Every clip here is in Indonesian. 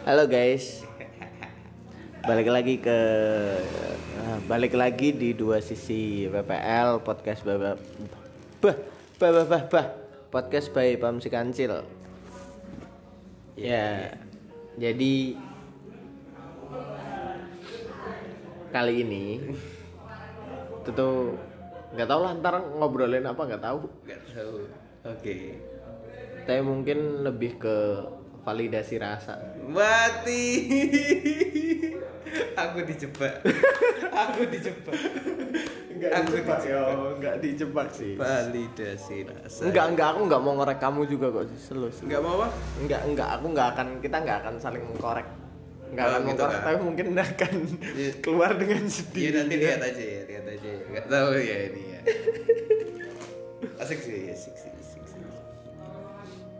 Halo guys, balik lagi ke eh, balik lagi di dua sisi PPL podcast bah bah bah bah bah, bah, bah. podcast by Pamsi Kancil. Ya, jadi kali ini itu tuh nggak tahu lah ntar ngobrolin apa nggak tahu. Gak tahu. Oke. Tapi mungkin lebih ke validasi rasa. Mati. Aku dijebak. Aku dijebak. Aku dijebak. nggak dijebak sih. Validasi rasa. Enggak, enggak, aku enggak mau ngorek kamu juga kok, selus. Enggak mau apa? Enggak, enggak, aku enggak akan kita enggak akan saling mengkorek. Enggak Oh, akan gitu mengkorek, kan? tapi mungkin akan Iya. keluar dengan Iya sedih. nanti lihat aja ya, lihat aja. ya. Enggak tahu ya ini ya. Asik sih, asik sih.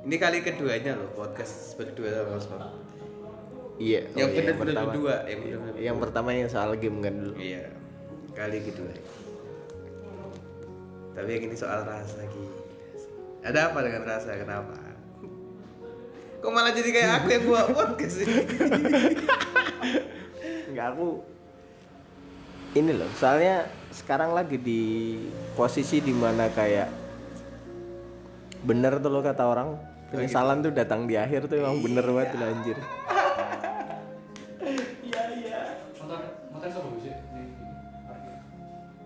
Ini kali keduanya loh podcast berdua sama Mas Mam. Iya. Yang oh iya, benar-benar pertama. berdua, yang. Yang pertama yang soal game kan dulu. Iya, kali kedua. Tapi yang ini soal rasa lagi. Ada apa dengan rasa? Kenapa? Kok malah jadi kayak aku yang buat podcast sih? Enggak, aku ini loh, soalnya sekarang lagi di posisi di mana kayak bener tuh lo kata orang penyesalan tuh datang di akhir tuh emang bener banget tuh, anjir. motor motor sama sih parkir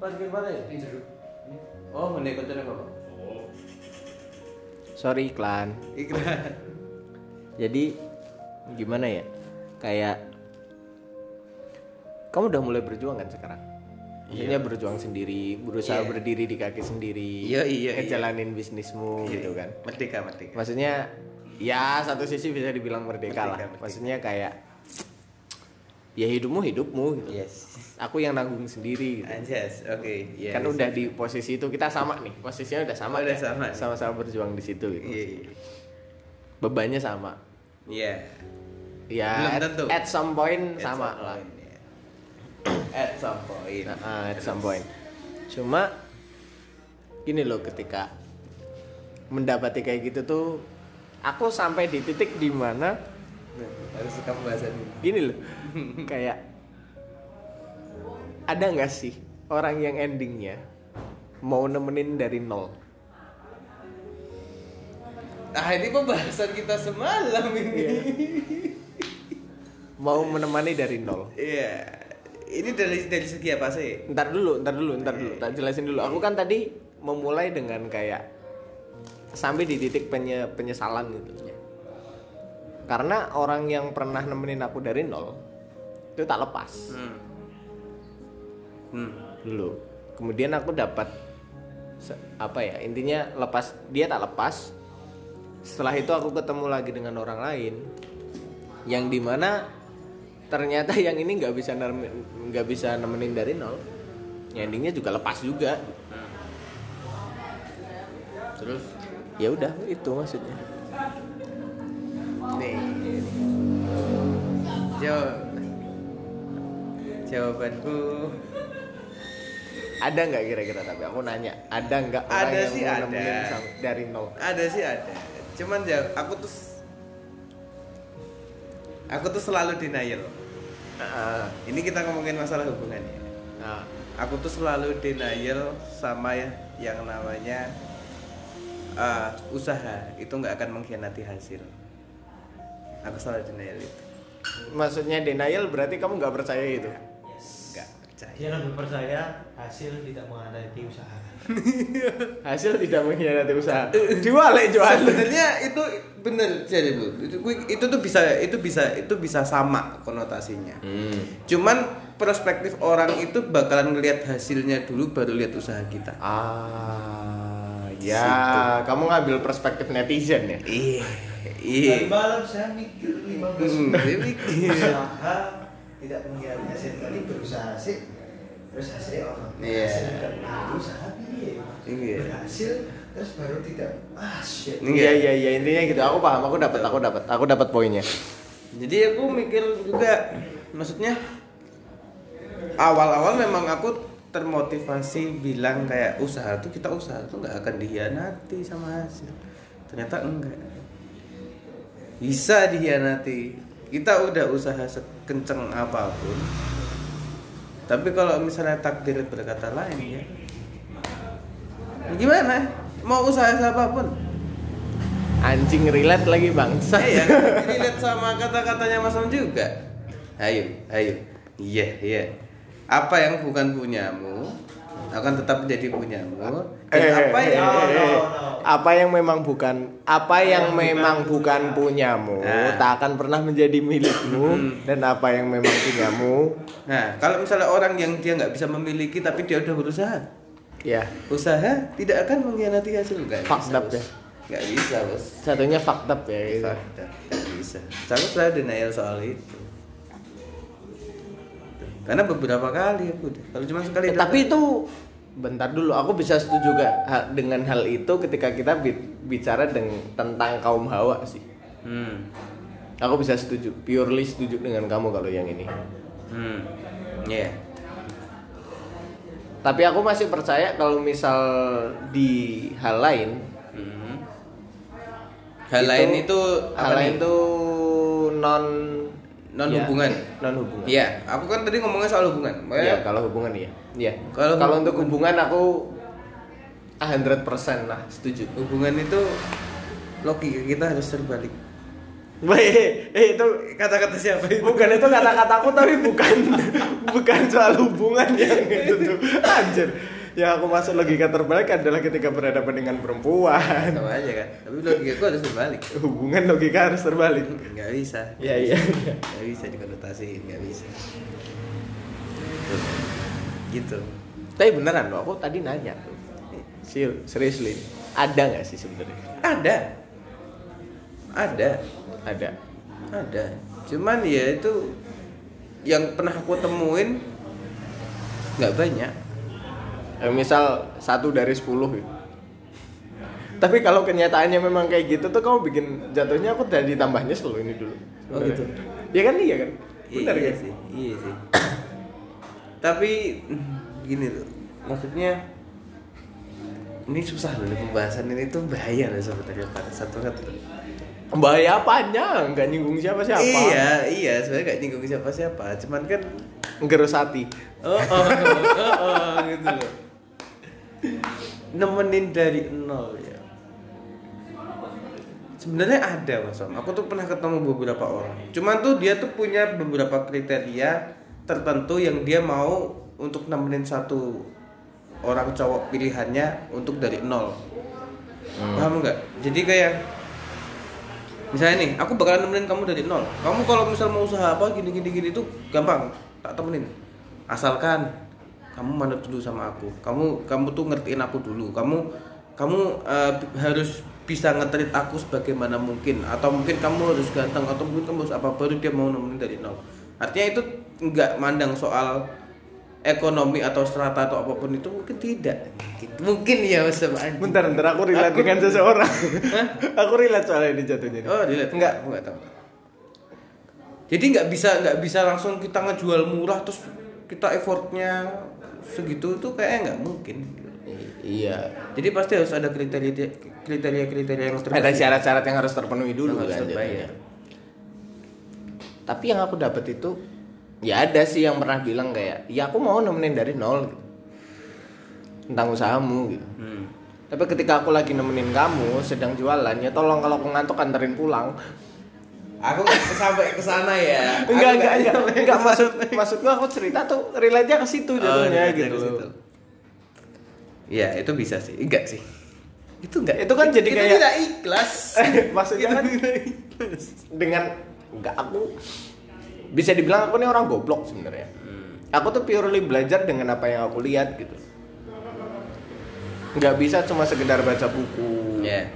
Parkir mana ya? ini jeruk ini Oh, menek konten apa? oh Sorry iklan. Iklan. Jadi gimana ya? Kayak kamu udah mulai berjuang kan sekarang? Maksudnya berjuang sendiri, berusaha Iya. berdiri di kaki sendiri, Iya, iya, iya. ngejalanin bisnismu gitu kan. Merdeka, merdeka. Maksudnya ya satu sisi bisa dibilang merdeka, Merdeka, lah. merdeka. Maksudnya kayak ya hidupmu hidupmu gitu. Yes. Aku yang nanggung sendiri gitu. Anjas, oke. Yes. Kan udah di posisi itu kita sama nih, posisinya udah sama. Udah ya. sama. Sama-sama berjuang di situ gitu. Iya, iya. Bebannya sama. Iya. Ya, Belum at, tentu. at some point At sama some lah. point, ya. At some point. Nah, ah, at some point. Cuma gini loh ketika mendapati kayak gitu tuh aku sampai di titik di mana Harus kamu bahasan ini. gini loh kayak ada nggak sih orang yang endingnya mau nemenin dari nol Ah, ini pembahasan kita semalam ini. mau menemani dari nol Iya. Ini dari dari segi apa sih? ntar dulu ntar dulu ntar dulu. Tak jelasin dulu. Aku kan tadi memulai dengan kayak sampai di titik penye- penyesalan gitu. Karena orang yang pernah nemenin aku dari nol itu tak lepas. Hmm. Hmm. dulu. Kemudian aku dapat apa ya intinya lepas dia tak lepas. Setelah itu aku ketemu lagi dengan orang lain yang di mana ternyata yang ini nggak bisa nggak bisa nemenin dari nol endingnya juga lepas juga Terus ya udah itu maksudnya nih. Jawab. Jawabanku ada nggak kira-kira tapi aku nanya ada nggak orang Ada yang sih mau ada. dari nol ada sih ada. Cuman jawab aku tuh aku tuh selalu denial. Ah, Ini kita ngomongin masalah hubungannya. nah, Aku tuh selalu denial sama ya yang namanya uh, usaha itu nggak akan mengkhianati hasil. Aku selalu denial itu. maksudnya denial berarti kamu nggak percaya itu percaya. Dia lebih percaya hasil tidak mengandalkan usaha. hasil tidak mengkhianati usaha diwalek jual Sebenarnya itu bener jadi bu. Itu, itu tuh bisa itu bisa itu bisa sama konotasinya. Hmm. Cuman perspektif orang itu bakalan ngelihat hasilnya dulu baru lihat usaha kita. Ah, ya, kamu ngambil perspektif netizen ya? Iya. Iya. malam saya mikir 15 Hmm, mikir. usaha tidak mengkhianati hasil tadi berusaha sih terus hasilnya orang Iya. hasil tidak mengkhianati usaha piye Iya. berhasil terus baru tidak ah shit. Iya, iya, iya, intinya gitu. Aku paham, aku dapat, aku dapat, aku dapat poinnya. Jadi aku mikir juga maksudnya awal-awal memang aku termotivasi bilang kayak usaha tuh kita usaha tuh nggak akan dihianati sama hasil. Ternyata enggak. Bisa dihianati. Kita udah usaha sekenceng apa pun tapi kalau misalnya takdir berkata lain ya. Gimana? Mau usaha apa pun anjing relate lagi bangsa saya relate sama kata-katanya Mas Om juga. Ayo ayo. Iya iya. Apa yang bukan punyamu akan tetap menjadi punyamu. Dan Eh, apa eh, yang eh, eh, no, no. Apa yang memang bukan apa yang memang bukan punyamu Nah. tak akan pernah menjadi milikmu dan apa yang memang punyamu nah kalau misalnya orang yang dia nggak bisa memiliki tapi dia udah berusaha ya usaha tidak akan mengkhianati hasil nggak Fucked bisa, up bos. ya. nggak bisa bos satunya fucked up ya gitu. Fucked up. nggak bisa saya selalu denial soal itu karena beberapa kali aku kalau cuma sekali Eh, tapi itu bentar dulu aku bisa setuju gak ha- dengan hal itu ketika kita bi- bicara dengan tentang kaum hawa sih. Hmm. Aku bisa setuju purely setuju dengan kamu kalau yang ini. Hmm. Iya tapi aku masih percaya kalau misal di hal lain Hmm. hal lain itu hal lain itu non Non ya, hubungan. non hubungan Iya, aku kan tadi ngomongnya soal hubungan. Iya, kalau hubungan iya. Iya. Kalau Kalau untuk hubungan- hubungan aku 100% lah setuju. hubungan itu logika kita harus terbalik. Baik, eh itu Kata-kata siapa itu? bukan itu kata-kataku tapi bukan bukan soal hubungan yang itu tuh. Anjir. Yang aku masuk logika terbalik adalah ketika berhadapan dengan perempuan. Sama aja kan. Tapi logika gua harus terbalik. Hubungan logika harus terbalik. Nggak bisa. Iya, iya. Nggak bisa dikonotasiin, nggak bisa. Gitu. Tapi beneran loh, aku tadi nanya tuh. Sir, seriously, ada nggak sih sebenarnya? Ada. Ada. Ada. Ada. Cuman ya itu yang pernah aku temuin nggak banyak. Eh, misal satu dari sepuluh gitu. Tapi kalau kenyataannya memang kayak gitu tuh kamu bikin jatuhnya aku jadi tambah nyesel loh ini dulu. Oh, gitu? Ya kan iya kan? Benar iya kan? sih, iya sih. Tapi gini loh, maksudnya ini susah loh pembahasan ini tuh bahaya loh sebenarnya pada satu kata. Bahaya apanya? Enggak nyinggung siapa-siapa. Iya, iya, sebenarnya gak nyinggung siapa-siapa, cuman kan Ngerus hati. oh, oh, oh, oh, gitu loh. Nemenin dari nol ya. Sebenarnya ada mas Om. Aku tuh pernah ketemu beberapa orang. Cuman tuh dia tuh punya beberapa kriteria tertentu yang dia mau untuk nemenin satu orang cowok pilihannya untuk dari nol. Paham nggak? Jadi kayak misalnya nih, aku bakalan nemenin kamu dari nol. Kamu kalau misal mau usaha apa gini gini gini tuh gampang, tak temenin. Asalkan kamu manut dulu sama aku. Kamu kamu tuh ngertiin aku dulu. Kamu kamu eh, harus bisa ngetrit aku sebagaimana mungkin atau mungkin kamu harus ganteng atau mungkin kamu harus apa baru dia mau nemenin dari nol. Artinya itu nggak mandang soal ekonomi atau strata atau apa pun itu mungkin tidak mungkin, ya mas. Bentar, bentar aku relate Aku- dengan seseorang. aku relate soalnya ini jatuhnya. Oh. Enggak. Aku enggak tahu. Jadi nggak bisa nggak bisa langsung kita ngejual murah terus kita effortnya segitu tuh kayaknya nggak mungkin. Iya. Jadi pasti harus ada kriteria kriteria kriteria yang Ada syarat-syarat yang harus terpenuhi dulu kan jatuhnya. Tapi yang aku dapat itu ya ada sih yang pernah bilang kayak, ya aku mau nemenin dari nol gitu. Tentang usahamu gitu. Hmm. Tapi ketika aku lagi nemenin kamu sedang jualan, ya tolong kalau aku ngantuk anterin pulang. Aku sampai ke sana ya. Enggak, enggak, enggak, enggak ke maksud sana. maksudku aku cerita tuh relate-nya ke situ Oh, jatuhnya relate-nya gitu. Iya, itu bisa sih. Enggak sih. Itu enggak. Itu kan jadi itu kayak- tidak ikhlas. Maksudnya Itu kan ikhlas. dengan enggak aku bisa dibilang aku nih orang goblok sebenarnya. Aku tuh purely belajar dengan apa yang aku lihat gitu. Nggak bisa cuma sekedar baca buku, Iya.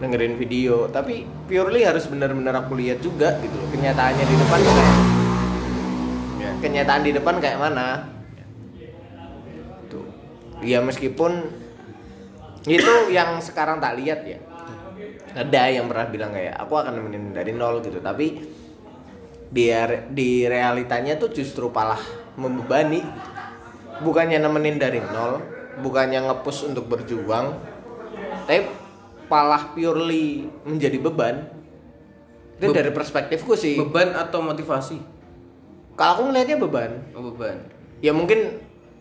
Dengerin video, tapi purely harus benar-benar aku lihat juga gitu. loh. Kenyataannya di depan kayak Iya. kenyataan di depan kayak mana? Tuh. Ya meskipun itu yang sekarang tak lihat ya. Ada yang pernah bilang kayak aku akan nemenin dari nol gitu, tapi di di realitanya tuh justru malah membebani. Bukannya nemenin dari nol, bukannya ngepush untuk berjuang, tapi malah purely menjadi beban. Itu Be- dari perspektifku sih. beban atau motivasi Kalau aku ngelihatnya beban. oh, beban Ya mungkin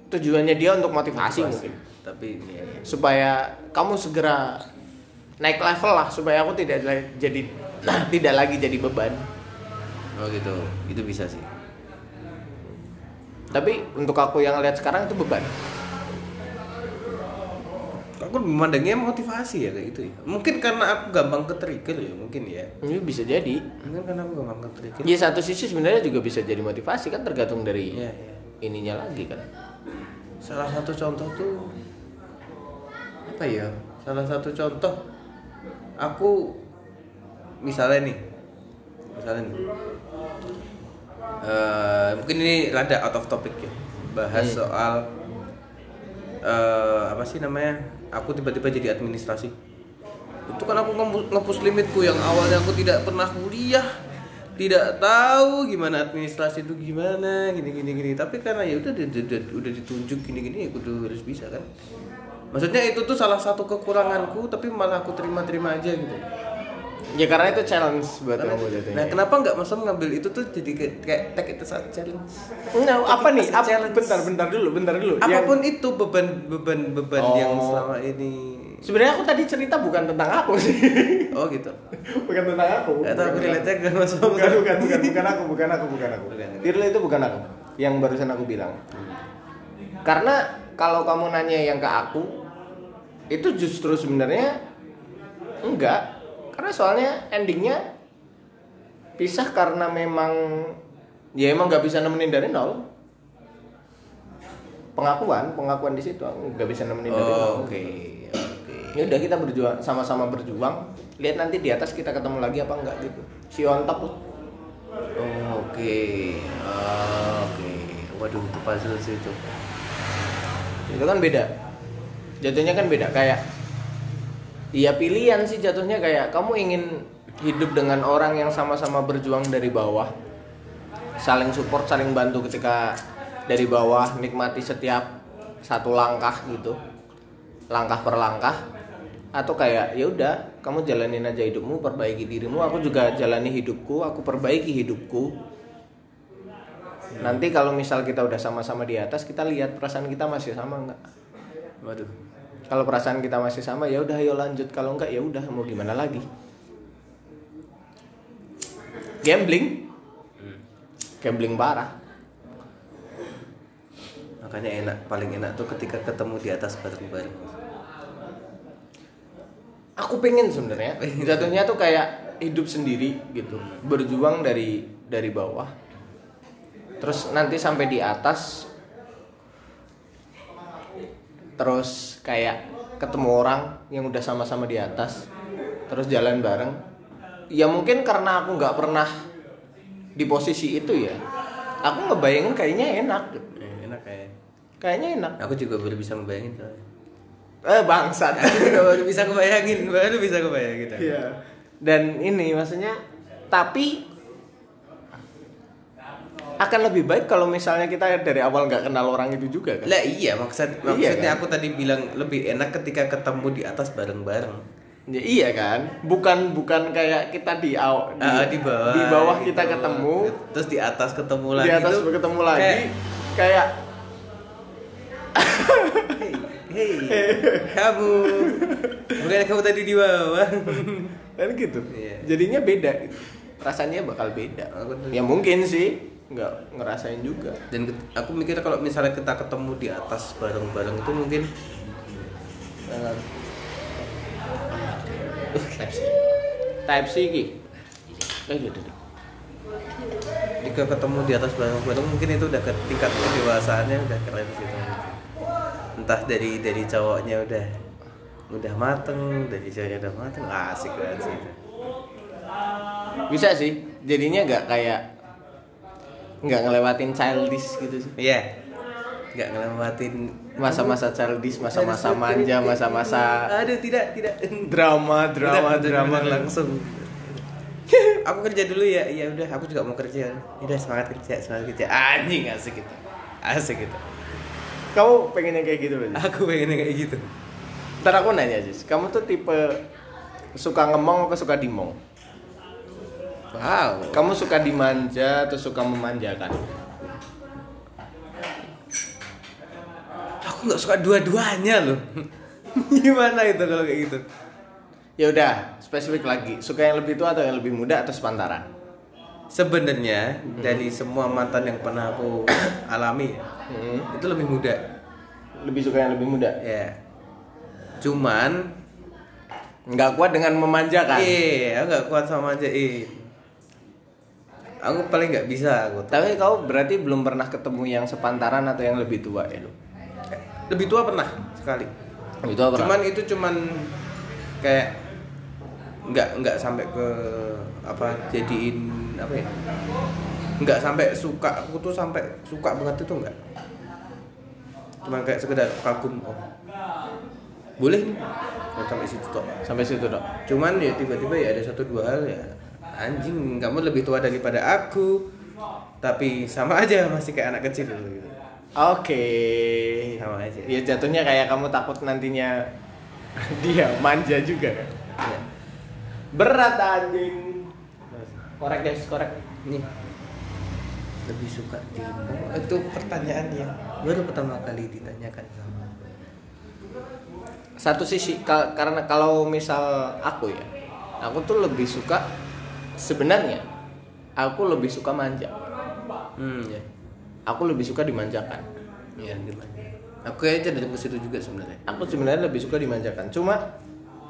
tujuannya dia untuk motivasi, mungkin. tapi ya, ya. Supaya kamu segera naik level lah supaya aku tidak jadi tidak lagi jadi beban. oh gitu itu bisa sih Tapi untuk aku yang lihat sekarang itu beban. Aku memandangnya motivasi ya kayak gitu ya mungkin karena aku gampang ke trigger ya mungkin ya Ini bisa jadi. mungkin karena aku gampang ke trigger Ya satu sisi sebenarnya juga bisa jadi motivasi kan tergantung dari Iya, iya. ininya lagi kan. salah satu contoh tuh apa ya salah satu contoh aku misalnya nih misalnya nih eh, mungkin ini rada out of topic ya bahas Hmm. soal eh, apa sih namanya aku tiba-tiba jadi administrasi. Itu kan aku ngepu- ngepus limitku yang awalnya aku tidak pernah kuliah tidak tahu gimana administrasi itu gimana gini gini gini. Tapi karena ya udah udah, ditunjuk gini gini ya kudu harus bisa kan. Maksudnya itu tuh salah satu kekuranganku tapi malah aku terima terima aja gitu Ya karena itu challenge buat Karena- kamu jatuhnya. nah kenapa nggak masa ngambil itu tuh jadi kayak, take it as a challenge Nah, apa nih? Apa, challenge. bentar, bentar dulu, bentar dulu. Yang- apa pun itu beban beban beban Oh. yang selama ini sebenarnya aku tadi cerita bukan tentang aku sih. oh gitu bukan tentang aku. Nggak tahu aku Bukan relate ke Mas. Bukan, bukan, bukan, bukan aku, bukan aku, bukan aku. Bukan. Tirul itu bukan aku. Yang barusan aku bilang. Karena kalau kamu nanya yang ke aku, itu justru sebenarnya enggak. Karena soalnya endingnya pisah karena memang ya emang nggak bisa nemenin dari nol. Pengakuan, pengakuan di situ nggak bisa nemenin dari nol. oh oke oke Ya udah kita berjuang sama-sama berjuang. Lihat nanti di atas kita ketemu lagi apa enggak gitu. Si on top. Oh, oke Ah, oke waduh itu puzzle sih itu Itu kan beda. Jatuhnya kan beda kayak Iya pilihan sih jatuhnya kayak kamu ingin hidup dengan orang yang sama-sama berjuang dari bawah. Saling support, saling bantu ketika dari bawah, nikmati setiap satu langkah gitu. Langkah per langkah atau kayak ya udah kamu jalanin aja hidupmu perbaiki dirimu aku juga jalani hidupku aku perbaiki hidupku nanti kalau misal kita udah sama-sama di atas kita lihat perasaan kita masih sama nggak waduh kalau perasaan kita masih sama ya udah ayo lanjut. Kalau enggak ya udah mau gimana lagi? Gambling? Gambling parah. Makanya enak paling enak tuh ketika ketemu di atas bareng-bareng aku pengen sebenarnya. Jatuhnya tuh kayak hidup sendiri gitu. Berjuang dari dari bawah. Terus nanti sampai di atas terus kayak ketemu orang yang udah sama-sama di atas terus jalan bareng ya mungkin karena aku nggak pernah di posisi itu ya aku ngebayangin kayaknya enak gitu. Eh, enak kayak kayaknya enak aku juga baru bisa ngebayangin soalnya. eh bangsat aku juga baru bisa ngebayangin baru bisa ngebayangin Iya. Dan ini maksudnya tapi akan lebih baik kalau misalnya kita dari awal nggak kenal orang itu juga kan. lah iya maksud Iya, maksudnya kan? aku tadi bilang lebih enak ketika ketemu di atas bareng-bareng Ya, iya kan? Bukan bukan kayak kita di aw, di, Ah, di bawah di bawah gitu. kita ketemu, terus di atas ketemu di lagi atas tuh ketemu lagi kayak, kayak hey, hey kamu bukan kamu tadi di bawah kan gitu. Iya. Jadinya beda. Rasanya bakal beda. Ya mungkin sih nggak ngerasain juga. dan aku mikir kalau misalnya kita ketemu di atas bareng-bareng itu mungkin Type C ki. Eh, iya, iya, iya. jika ketemu di atas bareng-bareng mungkin itu udah ke tingkat kedewasaannya udah keren sih entah dari dari cowoknya udah udah mateng dari ceweknya udah mateng asik banget sih itu Bisa sih. Jadinya nggak kayak nggak ngelewatin childish gitu sih. iya. Nggak ngelewatin Masa-masa childish, masa-masa manja, masa-masa aduh tidak tidak. drama, drama, Udah, drama. bener-bener langsung. Aku kerja dulu ya. Iya udah aku juga mau kerja. Udah semangat kerja semangat kerja. Anjing asik gitu asik gitu Kamu pengen yang kayak gitu aja. aku pengen kayak gitu. Ntar aku nanya Jis, kamu tuh tipe suka ngemong apa suka dimong? Wow Kamu suka dimanja atau suka memanjakan? aku nggak suka dua-duanya loh Gimana itu kalau kayak gitu? Ya udah, spesifik lagi. Suka yang lebih tua atau yang lebih muda atau sepantaran? sebenarnya dari semua mantan yang pernah aku alami Hmm. itu lebih muda Lebih suka yang lebih muda. ya cuman Nggak kuat dengan memanjakan. iya aku nggak kuat sama manjain aku paling nggak bisa aku Tapi kau berarti belum pernah ketemu yang sepantaran atau yang lebih tua ya lebih tua pernah sekali. Itu apa? cuman itu cuman kayak nggak nggak sampai ke apa jadiin apa ya? Nggak sampai suka aku tuh sampai suka banget itu nggak? Cuman kayak sekedar kagum oh. Boleh. Nih Nggak sampai situ toh sampai situ dok. cuman ya tiba-tiba ya ada satu dua hal ya anjing kamu lebih tua daripada aku tapi sama aja masih kayak anak kecil gitu Oke. sama aja Ya jatuhnya kayak kamu takut nantinya dia manja juga kan? Ya. Berat anjing. Korek guys, korek. nih lebih suka di itu pertanyaan yang baru pertama kali ditanyakan sama Satu sisi ka- karena kalau misal aku ya, aku tuh lebih suka sebenarnya aku lebih suka manja. hmm ya Aku lebih suka dimanjakan. ya gimana aku kayaknya dari ke situ juga sebenarnya Aku sebenarnya lebih suka dimanjakan. Cuma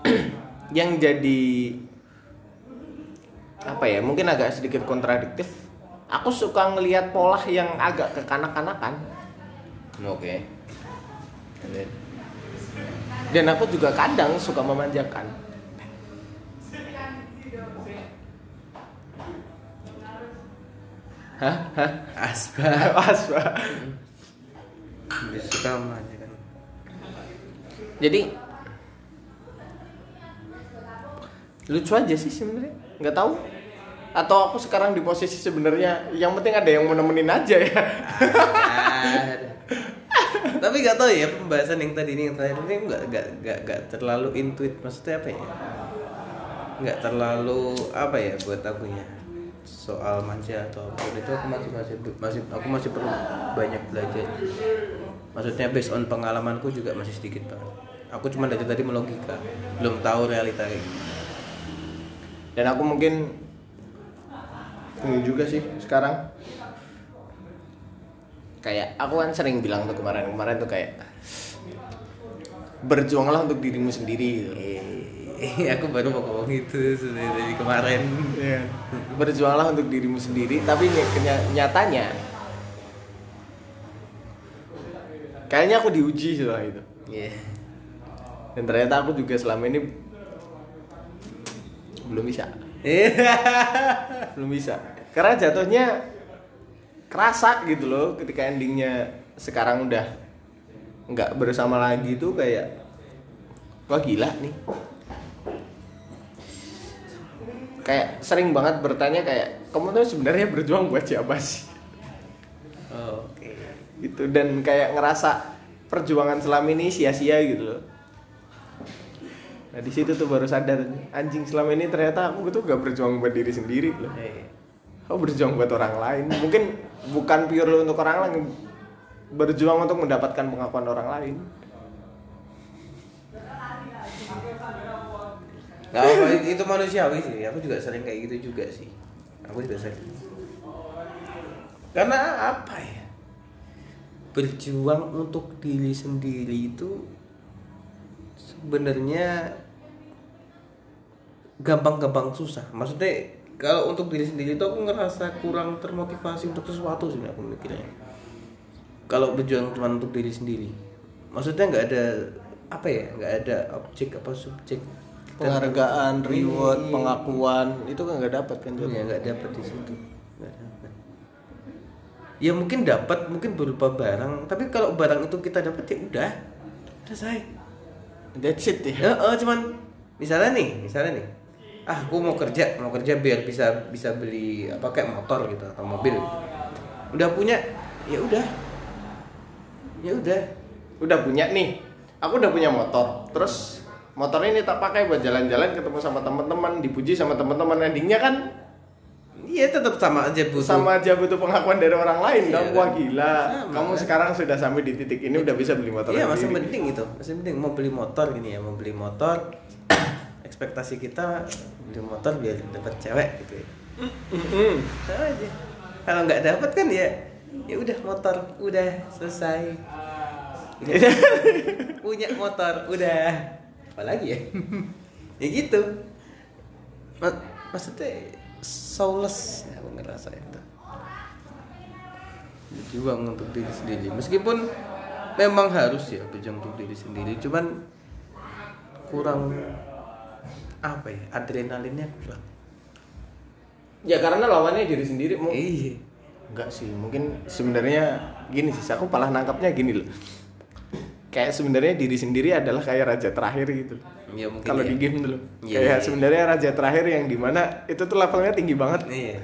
yang jadi apa ya? Mungkin agak sedikit kontradiktif. Aku suka ngelihat pola yang agak kekanak-kanakan. oke Dan aku juga kadang suka memanjakan. Hah? Hah? asbak Asba. lebih suka mana kan Jadi lucu aja sih sebenarnya. Nggak tahu. Atau aku sekarang di posisi sebenarnya yang penting ada yang mau nemenin aja ya. Tapi nggak tahu ya pembahasan yang tadi ini yang terakhir ini nggak nggak nggak nggak terlalu intuit maksudnya apa ya nggak terlalu apa ya buat aku ya soal manja atau apa. Itu aku masih masih masih aku masih perlu banyak belajar. Maksudnya based on pengalamanku juga masih sedikit banget. Aku cuma dari tadi melogika belum tahu realita Dan aku mungkin ini juga sih sekarang. Kayak aku kan sering bilang tuh kemarin kemarin tuh kayak berjuanglah untuk dirimu sendiri. Gitu. Eh, aku baru mau ngomong itu sudah dari kemarin. Berjuanglah untuk dirimu sendiri tapi nyatanya kayaknya aku diuji setelah itu. Iya. dan ternyata aku juga selama ini belum bisa. Belum bisa. Karena jatuhnya kerasa gitu loh ketika endingnya sekarang udah nggak bersama lagi tuh kayak wah gila nih kayak sering banget bertanya kayak kamu tuh sebenarnya berjuang buat siapa sih? Oh, Oke. gitu dan kayak ngerasa perjuangan selama ini sia-sia gitu loh. Nah di situ tuh baru sadar anjing selama ini ternyata aku tuh gak berjuang buat diri sendiri loh. Eh, aku berjuang buat orang lain. Mungkin bukan pure untuk orang lain berjuang untuk mendapatkan pengakuan orang lain Gak apa itu manusiawi sih. Aku juga sering kayak gitu juga sih. Aku juga sering. Karena apa ya? Berjuang untuk diri sendiri itu sebenarnya gampang-gampang susah. Maksudnya kalau untuk diri sendiri itu aku ngerasa kurang termotivasi untuk sesuatu sih aku mikirnya. Kalau berjuang cuma untuk diri sendiri, maksudnya nggak ada apa ya, nggak ada objek apa subjek penghargaan reward Iya. pengakuan itu kan nggak dapat kan ya jatuhnya. nggak dapat di situ. Nggak dapat ya mungkin dapat mungkin berupa barang. Tapi kalau barang itu kita dapat ya udah. Udah saya that's it ya? Ya oh, cuman misalnya nih misalnya nih. Ah aku mau kerja mau kerja biar bisa bisa beli apa kayak motor gitu atau mobil. Udah punya ya udah. Ya udah. Udah punya nih. Aku udah punya motor. Terus motor ini tak pakai buat jalan-jalan ketemu sama teman-teman dipuji sama teman-teman endingnya kan Iya tetap sama aja butuh. sama aja butuh pengakuan dari orang lain Iya, dong wah gila Sama, kamu kan? sekarang sudah sampai di titik ini udah bisa beli motor Iya masih penting itu, masih penting mau beli motor gini ya, mau beli motor. ekspektasi kita beli motor biar dapat cewek gitu ya. Mm-mm. Sama aja. Kalau nggak dapat kan ya, ya udah motor, udah selesai. Punya motor, udah. Apalagi ya? ya gitu. Ma- maksudnya soulless ya aku ngerasa itu. Berjuang untuk diri sendiri. Meskipun memang harus ya berjuang untuk diri sendiri, cuman kurang apa ya adrenalinnya kurang. ya karena lawannya diri sendiri mau Iya. enggak sih mungkin sebenarnya gini sih aku malah nangkapnya gini loh kayak sebenarnya diri sendiri adalah kayak raja terakhir gitu. Ya mungkin kalau ya. di game dulu. Iya, kayak iya. sebenarnya raja terakhir yang di mana itu tuh levelnya tinggi banget. Iya.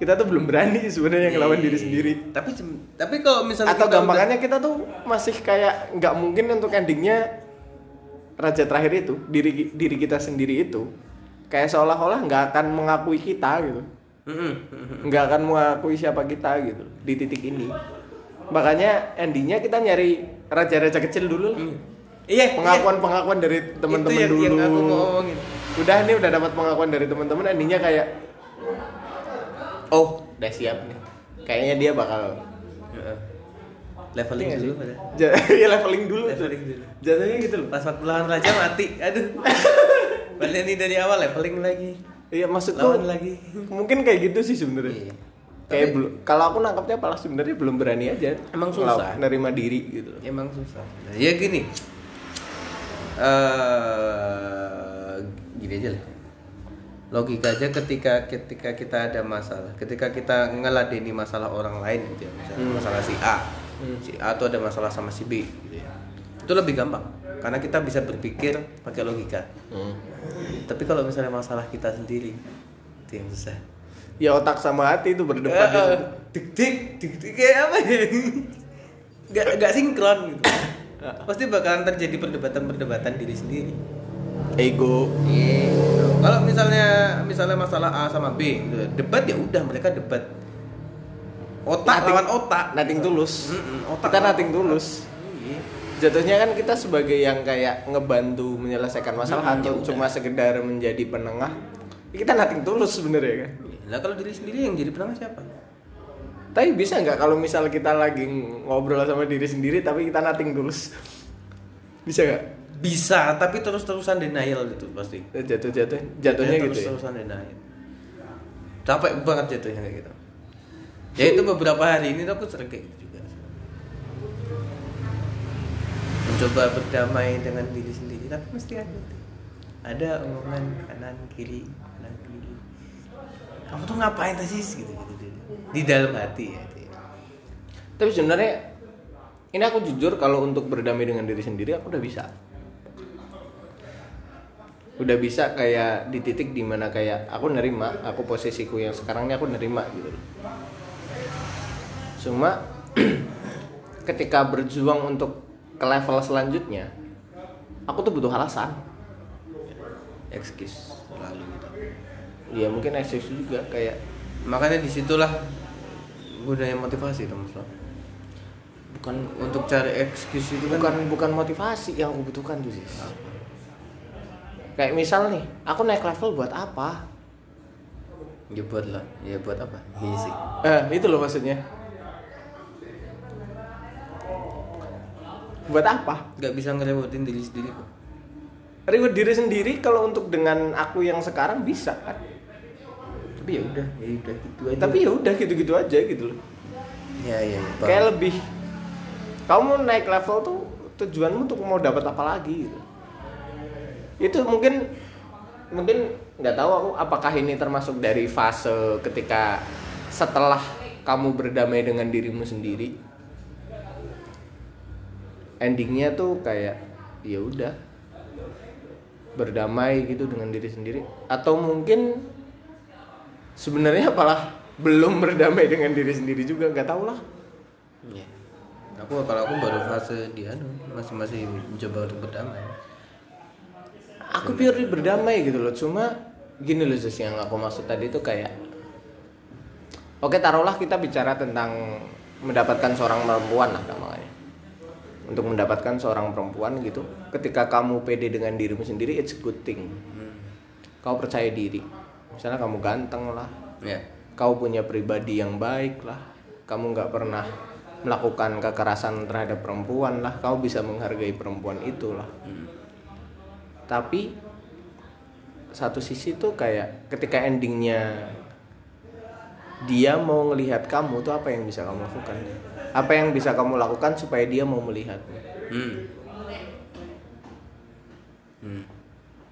kita tuh belum berani sebenarnya ngelawan diri sendiri. Tapi tapi kalau misalnya atau kita gampangannya kita tuh masih kayak nggak mungkin untuk endingnya raja terakhir itu diri diri kita sendiri itu kayak seolah-olah nggak akan mengakui kita gitu. Udah- nggak akan mengakui siapa kita gitu di titik ini. Makanya endingnya kita nyari raja-raja kecil dulu lah. Iya, pengakuan-pengakuan dari Itu teman-teman dulu yang aku mau omongin. udah nih udah dapat pengakuan dari teman-teman endingnya kayak oh udah siap nih kayaknya dia bakal Heeh. Leveling Iya dulu pada. Ya leveling dulu. Leveling dulu. jatuhnya gitu loh Pas waktu lawan raja mati. Aduh. Padahal ini dari awal leveling lagi. iya maksudku Lawan lagi. mungkin kayak gitu sih sebenarnya Iya. Kayak belum kalau aku nangkapnya malah sebenarnya belum berani aja Emang susah. Nerima diri gitu Emang susah. Nah, ya gini. eh gini aja lah. Logika aja ketika ketika kita ada masalah, ketika kita ngeladeni masalah orang lain gitu ya, misalnya Hmm. masalah si A. Hmm. Si A tuh ada masalah sama si B gitu ya. Itu lebih gampang karena kita bisa berpikir pakai logika. Hmm. Tapi kalau misalnya masalah kita sendiri itu yang susah. Ya otak sama hati itu berdebat di Eh, situ. dik dik dik dik kayak apa ya? Nggak nggak sinkron gitu. Pasti bakalan terjadi perdebatan-perdebatan diri sendiri. Ego. Iya. kalau misalnya misalnya masalah A sama B gitu, debat ya udah mereka debat. Otak Nothing- lawan otak. nating tulus. Mm-mm, otak kita nating tulus. Iya. jatuhnya kan kita sebagai yang kayak ngebantu menyelesaikan masalah Hmm, atau ya cuma sekedar menjadi penengah kita nating tulus sebenarnya kan? Lah kalau diri sendiri yang jadi penengah siapa? Tapi bisa nggak kalau misal kita lagi ngobrol sama diri sendiri tapi kita nating tulus? Bisa nggak? Bisa tapi terus-terusan denial itu pasti. Jatuh jatuh jatuhnya gitu ya? Terus-terusan denial. Capek banget jatuhnya kayak gitu. Ya itu beberapa hari ini aku sering kayak gitu juga. Mencoba berdamai dengan diri sendiri tapi mesti ada ada omongan kanan kiri kamu tuh ngapain tadi gitu, gitu, gitu. di dalam hati ya ya. tapi sebenarnya ini aku jujur kalau untuk berdamai dengan diri sendiri aku udah bisa. Udah bisa kayak di titik di mana kayak aku nerima aku posisiku yang sekarang ini aku nerima gitu. Cuma ketika berjuang untuk ke level selanjutnya aku tuh butuh alasan. Excuse gitu ya mungkin eksis juga kayak makanya di situlah gunanya motivasi teman teman bukan untuk cari excuse itu kan bukan bukan motivasi yang aku butuhkan tuh sih kayak misal nih aku naik level buat apa? Ya buat lah. Ya buat apa? Iya sih. Eh itu loh maksudnya. Buat apa? Nggak bisa ngerepotin diri sendiri kok ribet diri sendiri kalau untuk dengan aku yang sekarang bisa kan tapi ya udah ya udah gitu aja. Tapi ya udah gitu-gitu aja gitu loh. Ya ya, ya kayak lebih kamu naik level tuh tujuanmu untuk mau dapat apa lagi gitu. Itu mungkin mungkin nggak tahu aku apakah ini termasuk dari fase ketika setelah kamu berdamai dengan dirimu sendiri? Endingnya tuh kayak ya udah berdamai gitu dengan diri sendiri. Atau mungkin sebenarnya apalah belum berdamai dengan diri sendiri juga nggak tahu lah. Ya aku kalau aku baru fase di anu masih masih mencoba untuk berdamai. Aku purely berdamai gitu loh cuma gini loh Zus, yang aku maksud tadi tuh kayak oke taruhlah kita bicara tentang mendapatkan seorang perempuan lah namanya untuk mendapatkan seorang perempuan gitu ketika kamu pede dengan dirimu sendiri it's a good thing. Kau percaya diri misalnya kamu ganteng lah. Ya kau punya pribadi yang baik lah. Kamu nggak pernah melakukan kekerasan terhadap perempuan lah. Kau bisa menghargai perempuan itu lah. Tapi satu sisi tuh kayak ketika endingnya dia mau melihat kamu tuh apa yang bisa kamu lakukan? Apa yang bisa kamu lakukan supaya dia mau melihat hmm. Hmm.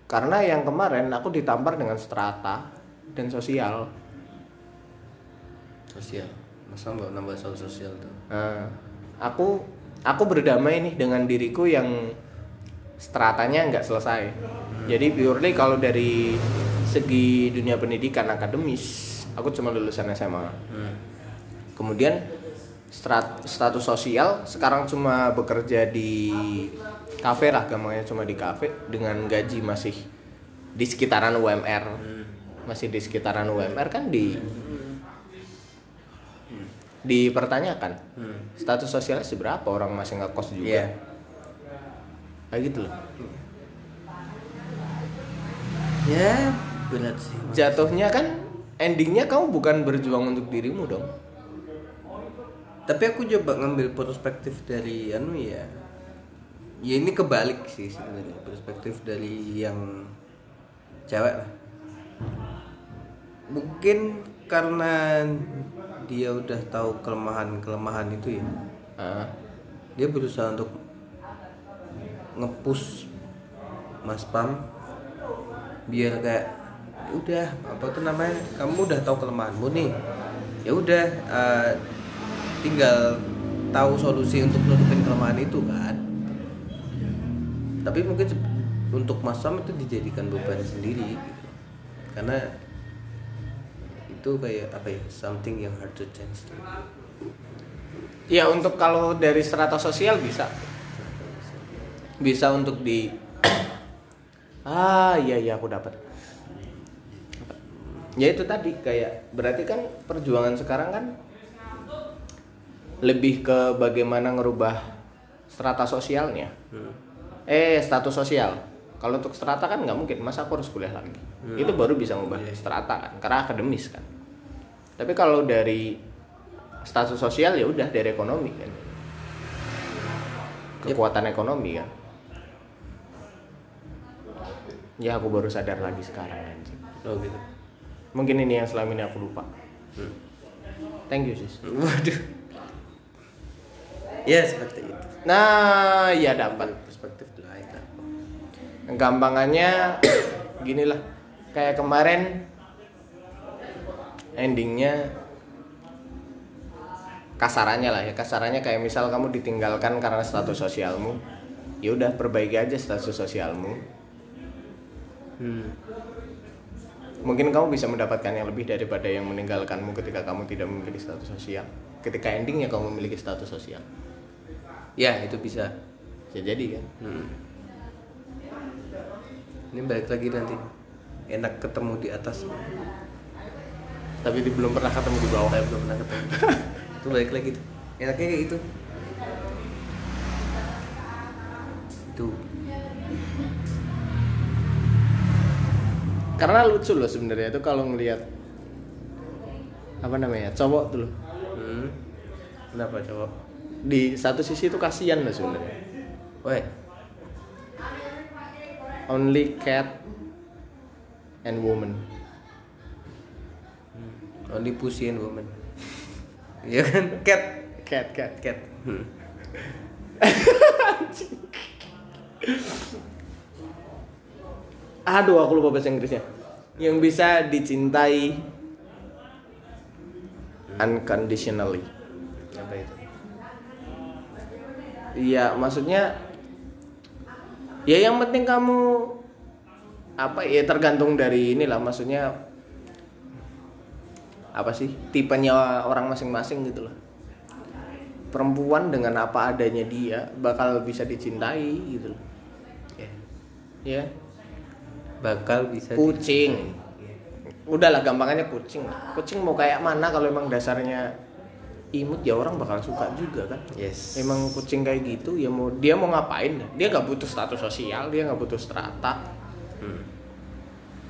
Karena yang kemarin aku ditampar dengan strata dan sosial sosial masa nggak nambah soal sosial tuh Nah, aku aku berdamai nih dengan diriku yang stratanya nggak selesai. Jadi purely kalau dari segi dunia pendidikan akademis, aku cuma lulusan SMA. hmm. Kemudian strat- status sosial sekarang cuma bekerja di kafe lah gampangnya cuma di kafe dengan gaji masih di sekitaran UMR. Masih di sekitaran UMR kan di dipertanyakan Hmm. status sosialnya seberapa orang masih ngekos juga Iya. kayak gitu loh ya berat sih jatuhnya kan endingnya kamu bukan berjuang untuk dirimu dong tapi aku coba ngambil perspektif dari anu ya ya ini kebalik sih sebenarnya perspektif dari yang cewek lah. Mungkin karena dia udah tahu kelemahan kelemahan itu ya Ah, dia berusaha untuk ngepush Mas Pam biar kayak "Ya udah apa tuh namanya kamu udah tahu kelemahanmu nih. Ya udah eh, tinggal tahu solusi untuk nutupin kelemahan itu kan tapi mungkin untuk Mas Pam itu dijadikan beban sendiri gitu. karena itu kayak apa ya something yang hard to change tuh. ya untuk kalau dari strata sosial bisa bisa untuk di ah iya iya aku dapat ya itu tadi kayak berarti kan perjuangan sekarang kan lebih ke bagaimana ngerubah strata sosialnya. Eh status sosial. Kalau untuk strata kan nggak mungkin masa aku harus kuliah lagi? Itu baru bisa ngubah strata kan karena akademis kan. Tapi kalau dari status sosial ya udah dari ekonomi kan. Kekuatan ekonomi kan. Ya aku baru sadar lagi sekarang anjing. Oh gitu. Mungkin ini yang selama ini aku lupa. Thank you sis. Waduh. Ya seperti itu. nah ya dapat Perspektif lain. gampangannya gini lah kayak kemarin endingnya kasarannya lah ya kasarannya kayak misal kamu ditinggalkan karena status sosialmu ya udah perbaiki aja status sosialmu Hmm. mungkin kamu bisa mendapatkan yang lebih daripada yang meninggalkanmu ketika kamu tidak memiliki status sosial ketika endingnya kamu memiliki status sosial Ya itu bisa. bisa jadi kan Hmm. Ini balik lagi nanti. Enak ketemu di atas. tapi di- belum pernah ketemu di bawah Saya belum pernah ketemu. itu balik lagi tuh. Enaknya kayak itu. Itu. karena lucu loh sebenarnya itu kalau ngelihat apa namanya cowok tuh loh Hmm. Kenapa cowok? Di satu sisi itu kasihan loh sebenarnya Woi, only cat and woman only pussy and woman. Iya kan? Cat. cat cat Cat. Hmm. aduh aku lupa bahasa Inggrisnya yang bisa dicintai unconditionally Apa itu? Iya, maksudnya ya yang penting kamu apa ya tergantung dari inilah maksudnya apa sih tipenya orang masing-masing gitu loh. Perempuan dengan apa adanya dia bakal bisa dicintai gitu loh. Ya. Ya, Bakal bisa kucing. udahlah gampangannya kucing kucing mau kayak mana kalau emang dasarnya imut ya orang bakal suka juga kan? Yes. Emang kucing kayak gitu ya mau dia mau ngapain? Dia nggak butuh status sosial dia nggak butuh strata. Hmm.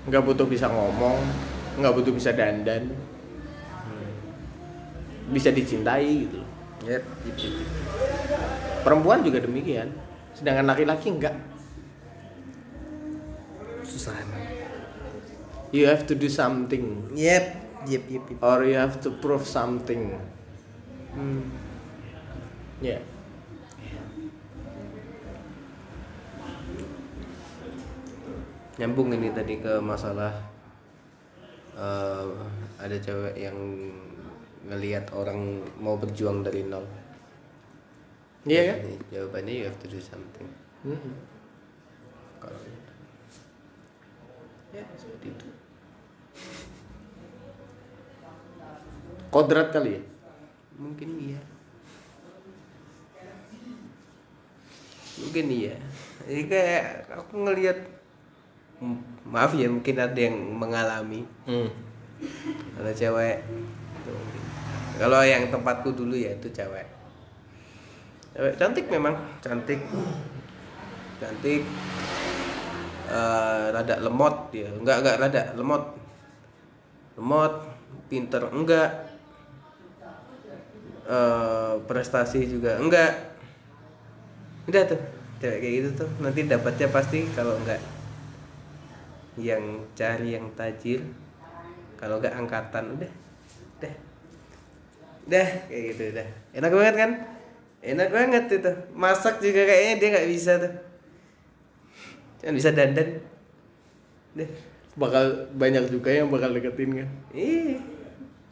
nggak butuh bisa ngomong nggak butuh bisa dandan. Bisa dicintai gitu. Yep, yep, yep. perempuan juga demikian sedangkan laki-laki enggak susah emang. You have to do something. Yep yep yep, yep. or you have to prove something Hmm. ya nyambung ini tadi ke masalah eh, ada cewek yang ngelihat orang mau berjuang dari nol. Iya kan Jadi jawabannya you have to do something. Mhm. kalau ya seperti itu. Kodrat kali ya mungkin iya. Mungkin iya. Jadi kayak aku ngelihat maaf ya mungkin ada yang mengalami. Hmm. ada cewek. Kalau yang tempatku dulu ya itu cewek. Cewek cantik memang cantik. Cantik. Eh, rada lemot dia. Enggak enggak rada lemot. Lemot pinter enggak Eh, prestasi juga. Enggak. Udah tuh cewek kayak gitu tuh. Nanti dapatnya pasti kalau enggak yang cari yang tajir. Kalau enggak angkatan udah. Udah. Udah kayak gitu udah. Enak banget kan? Enak banget itu masak juga kayaknya dia nggak bisa tuh. Cuma bisa dandan. Udah. Bakal banyak juga yang bakal deketin kan? Ih,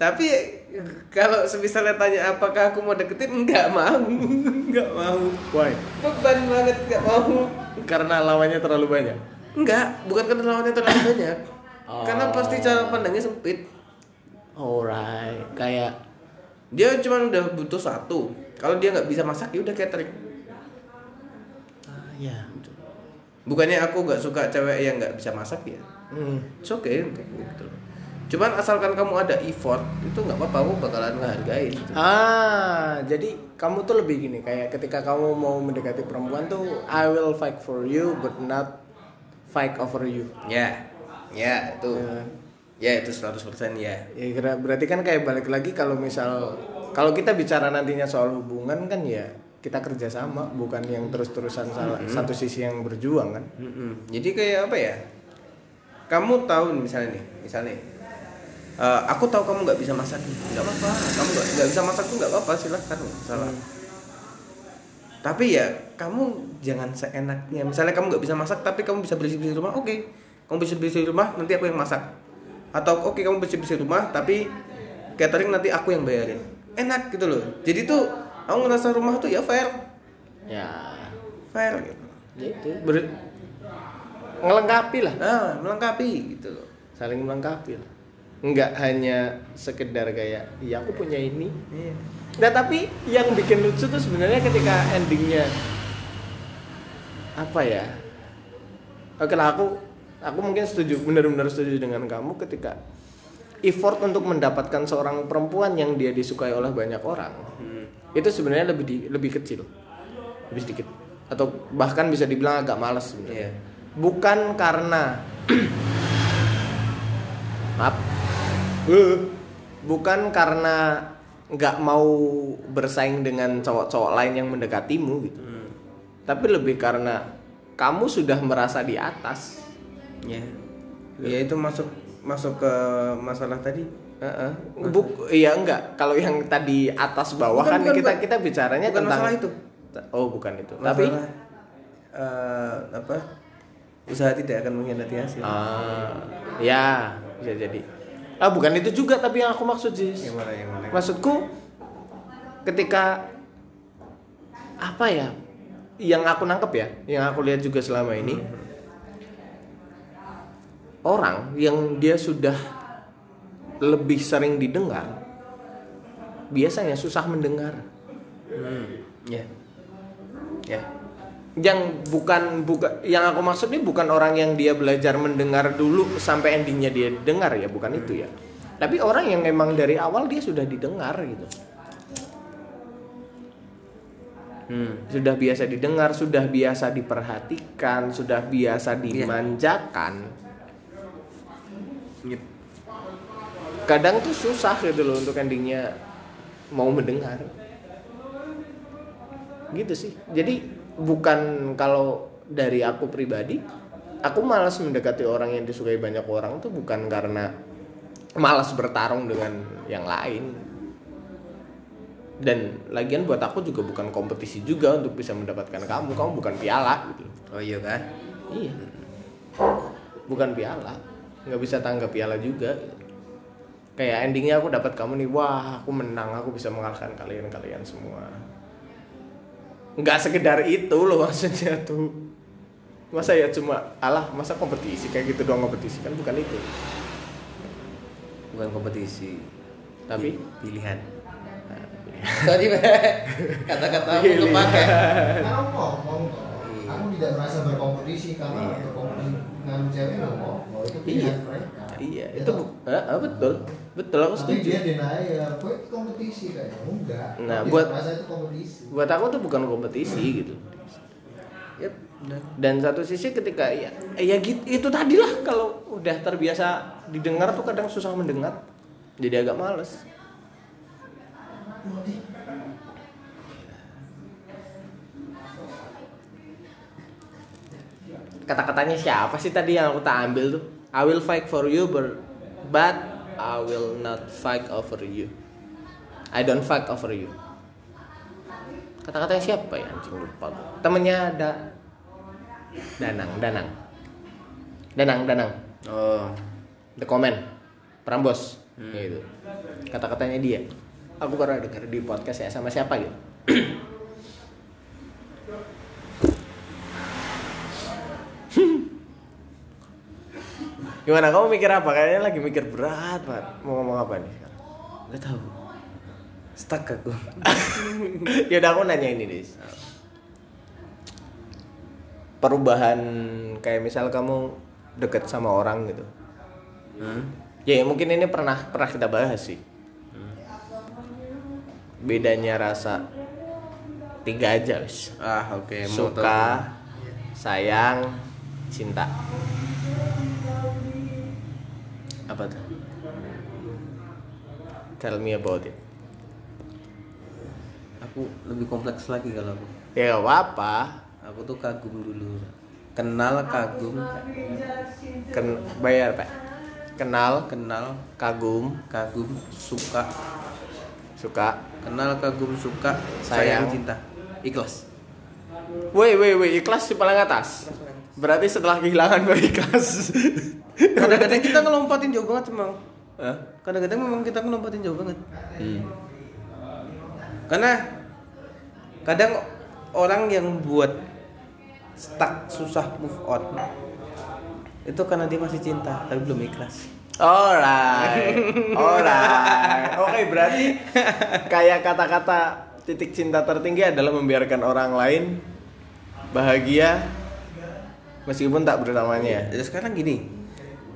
tapi kalau misalnya tanya apakah aku mau deketin enggak mau. Enggak mau. Why? Beban banget enggak mau. Karena lawannya terlalu banyak? Enggak bukan karena lawannya terlalu banyak. Oh. karena pasti cara pandangnya sempit. Alright. Kayak dia cuma udah butuh satu. Kalau dia nggak bisa masak ya udah catering. Ah, ya. Bukannya aku nggak suka cewek yang nggak bisa masak ya? Hmm. it's okay. Gitu. Cuman asalkan kamu ada effort itu nggak apa-apa aku bakalan ngehargain gitu. ah jadi kamu tuh lebih gini kayak ketika kamu mau mendekati perempuan tuh I will fight for you but not fight over you ya ya itu Ya. ya itu 100% ya Ya kira- berarti kan kayak balik lagi kalau misal kalau kita bicara nantinya soal hubungan kan ya kita kerjasama bukan yang terus-terusan salah satu sisi yang berjuang kan. Mm-mm. Jadi kayak apa ya? Kamu tahu nih, misalnya nih, misalnya, eh, aku tahu kamu nggak bisa masak, nggak apa-apa. Kamu nggak bisa masak tuh nggak apa-apa, silahkan, salah. Tapi ya kamu jangan seenaknya. Misalnya kamu nggak bisa masak, tapi kamu bisa bersih bersih rumah, oke. Kamu bisa bersih rumah, nanti aku yang masak. Atau oke kamu bersih bersih rumah, tapi catering nanti aku yang bayarin. Enak gitu loh. Jadi tuh aku ngerasa rumah tuh ya fair, Ya, fair gitu. ya itu ber- ngelengkapi lah, Nah, melengkapi gitu loh. saling melengkapi lah. Nggak hanya sekedar kayak, ya aku punya ini. Iya. Nah tapi yang bikin lucu tuh sebenarnya ketika endingnya apa ya? Oke lah aku aku mungkin setuju benar-benar setuju dengan kamu ketika effort untuk mendapatkan seorang perempuan yang dia disukai oleh banyak orang Hmm. itu sebenarnya lebih di, lebih kecil lebih sedikit atau bahkan bisa dibilang agak malas sebenarnya Iya. bukan karena maaf Bukan karena nggak mau bersaing dengan cowok-cowok lain yang mendekatimu gitu Hmm. tapi lebih karena kamu sudah merasa di atas Ya. Ya itu masuk masuk ke masalah tadi. Heeh. Buk, iya enggak kalau yang tadi atas bawah Bukan, kan bukan, kita bukan. kita bicaranya Bukan tentang masalah itu. oh bukan itu tapi Masalah, eh, apa? Usaha tidak akan mengkhianati hasil. ah ya bisa jadi ah bukan itu juga tapi yang aku maksud sih Yang mana yang mana? maksudku ketika apa ya yang aku nangkep ya yang aku lihat juga selama ini orang yang dia sudah lebih sering didengar biasanya susah mendengar Hmm. Ya. Ya. Yang bukan bukan yang aku maksud ini bukan orang yang dia belajar mendengar dulu sampai endingnya dia dengar ya bukan itu ya. Tapi orang yang memang dari awal dia sudah didengar gitu. Hmm. sudah biasa didengar sudah biasa diperhatikan sudah biasa dimanjakan. Yep. kadang tuh susah gitu loh untuk endingnya mau mendengar. Gitu sih. Jadi bukan kalau dari aku pribadi aku malas mendekati orang yang disukai banyak orang tuh bukan karena malas bertarung dengan yang lain. Dan lagian buat aku juga bukan kompetisi juga untuk bisa mendapatkan kamu. Kamu bukan piala gitu. Oh iya kan? iya. Bukan piala. Nggak bisa tanggap piala juga. Kayak endingnya aku dapat kamu nih wah aku menang. Aku bisa mengalahkan kalian kalian semua nggak sekedar itu loh maksudnya tuh. Masa ya cuma alah masa kompetisi kayak gitu doang kompetisi? Kan bukan itu. Bukan kompetisi, tapi? pilihan. Tadi kata-kata aku. Kamu ngomong aku tidak merasa berkompetisi karena Iya. berkompetisi dengan cewek ngomong, oh itu Iya. mereka. iya Ya itu bu- ah, betul betul aku Tapi setuju dia denial, kok itu kompetisi kayaknya enggak. Nah, Aku buat- merasa itu kompetisi. buat aku tuh bukan kompetisi gitu Yep, benar. dan satu sisi ketika ya ya gitu itu tadi lah kalau udah terbiasa didengar tuh kadang susah mendengar jadi agak males kata-katanya siapa sih tadi yang aku tak ambil tuh? I will fight for you but, I will not fight over you. I don't fight over you. Kata-katanya siapa ya? Anjing lupa temennya ada. Danang Danang. Danang Danang. Oh, The Comment. Prambos gitu. Kata-katanya dia. Aku pernah dengar di podcast ya sama siapa gitu Gimana kamu mikir apa? Kayaknya lagi mikir berat banget. Mau ngomong apa nih sekarang? nggak tahu. Stuck aku. ya udah aku nanya ini Dis. Perubahan kayak misal kamu deket sama orang gitu. Hmm? Ya mungkin ini pernah pernah kita bahas sih. Bedanya rasa tiga aja wis. Ah, oke. mau Suka, sayang, cinta. Apa tuh? Tell me about it. Aku lebih kompleks lagi kalau aku. Ya gak apa-apa. Aku tuh kagum dulu. Kenal kagum, Ken bayar pak. Kenal, kenal kagum, kagum, suka, suka. kenal kagum, suka, Sayang. sayang, cinta. Ikhlas. Woi woi woi ikhlas di paling atas. Berarti setelah kehilangan baru ikhlas. Kadang-kadang kita ngelompatin jauh banget emang. Kadang-kadang memang kita ngelompatin jauh banget. Hmm. Karena kadang orang yang buat stuck susah move on itu karena dia masih cinta tapi belum ikhlas. Alright, alright. Oke, berarti kayak kata-kata titik cinta tertinggi adalah membiarkan orang lain bahagia meskipun tak bersamanya. Jadi sekarang gini,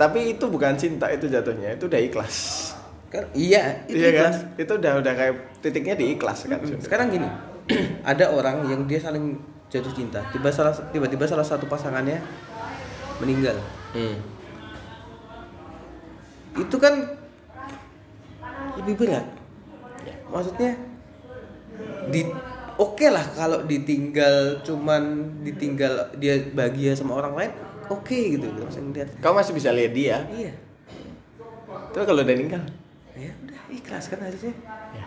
Tapi itu bukan cinta itu jatuhnya, itu udah ikhlas. kan iya, itu Iya kan? ikhlas. Itu udah udah kayak titiknya di ikhlas kan. Sekarang gini, ada orang yang dia saling jatuh cinta, tiba salah tiba-tiba salah satu pasangannya meninggal. Hmm. Itu kan lebih berat. Ya. Maksudnya di oke lah kalau ditinggal cuman ditinggal dia bahagia sama orang lain, oke gitu gitu. Saya ngeliat, Kau masih bisa lihat dia. iya. Tapi kalau udah meninggal, Ya udah ikhlas kan harusnya. ya.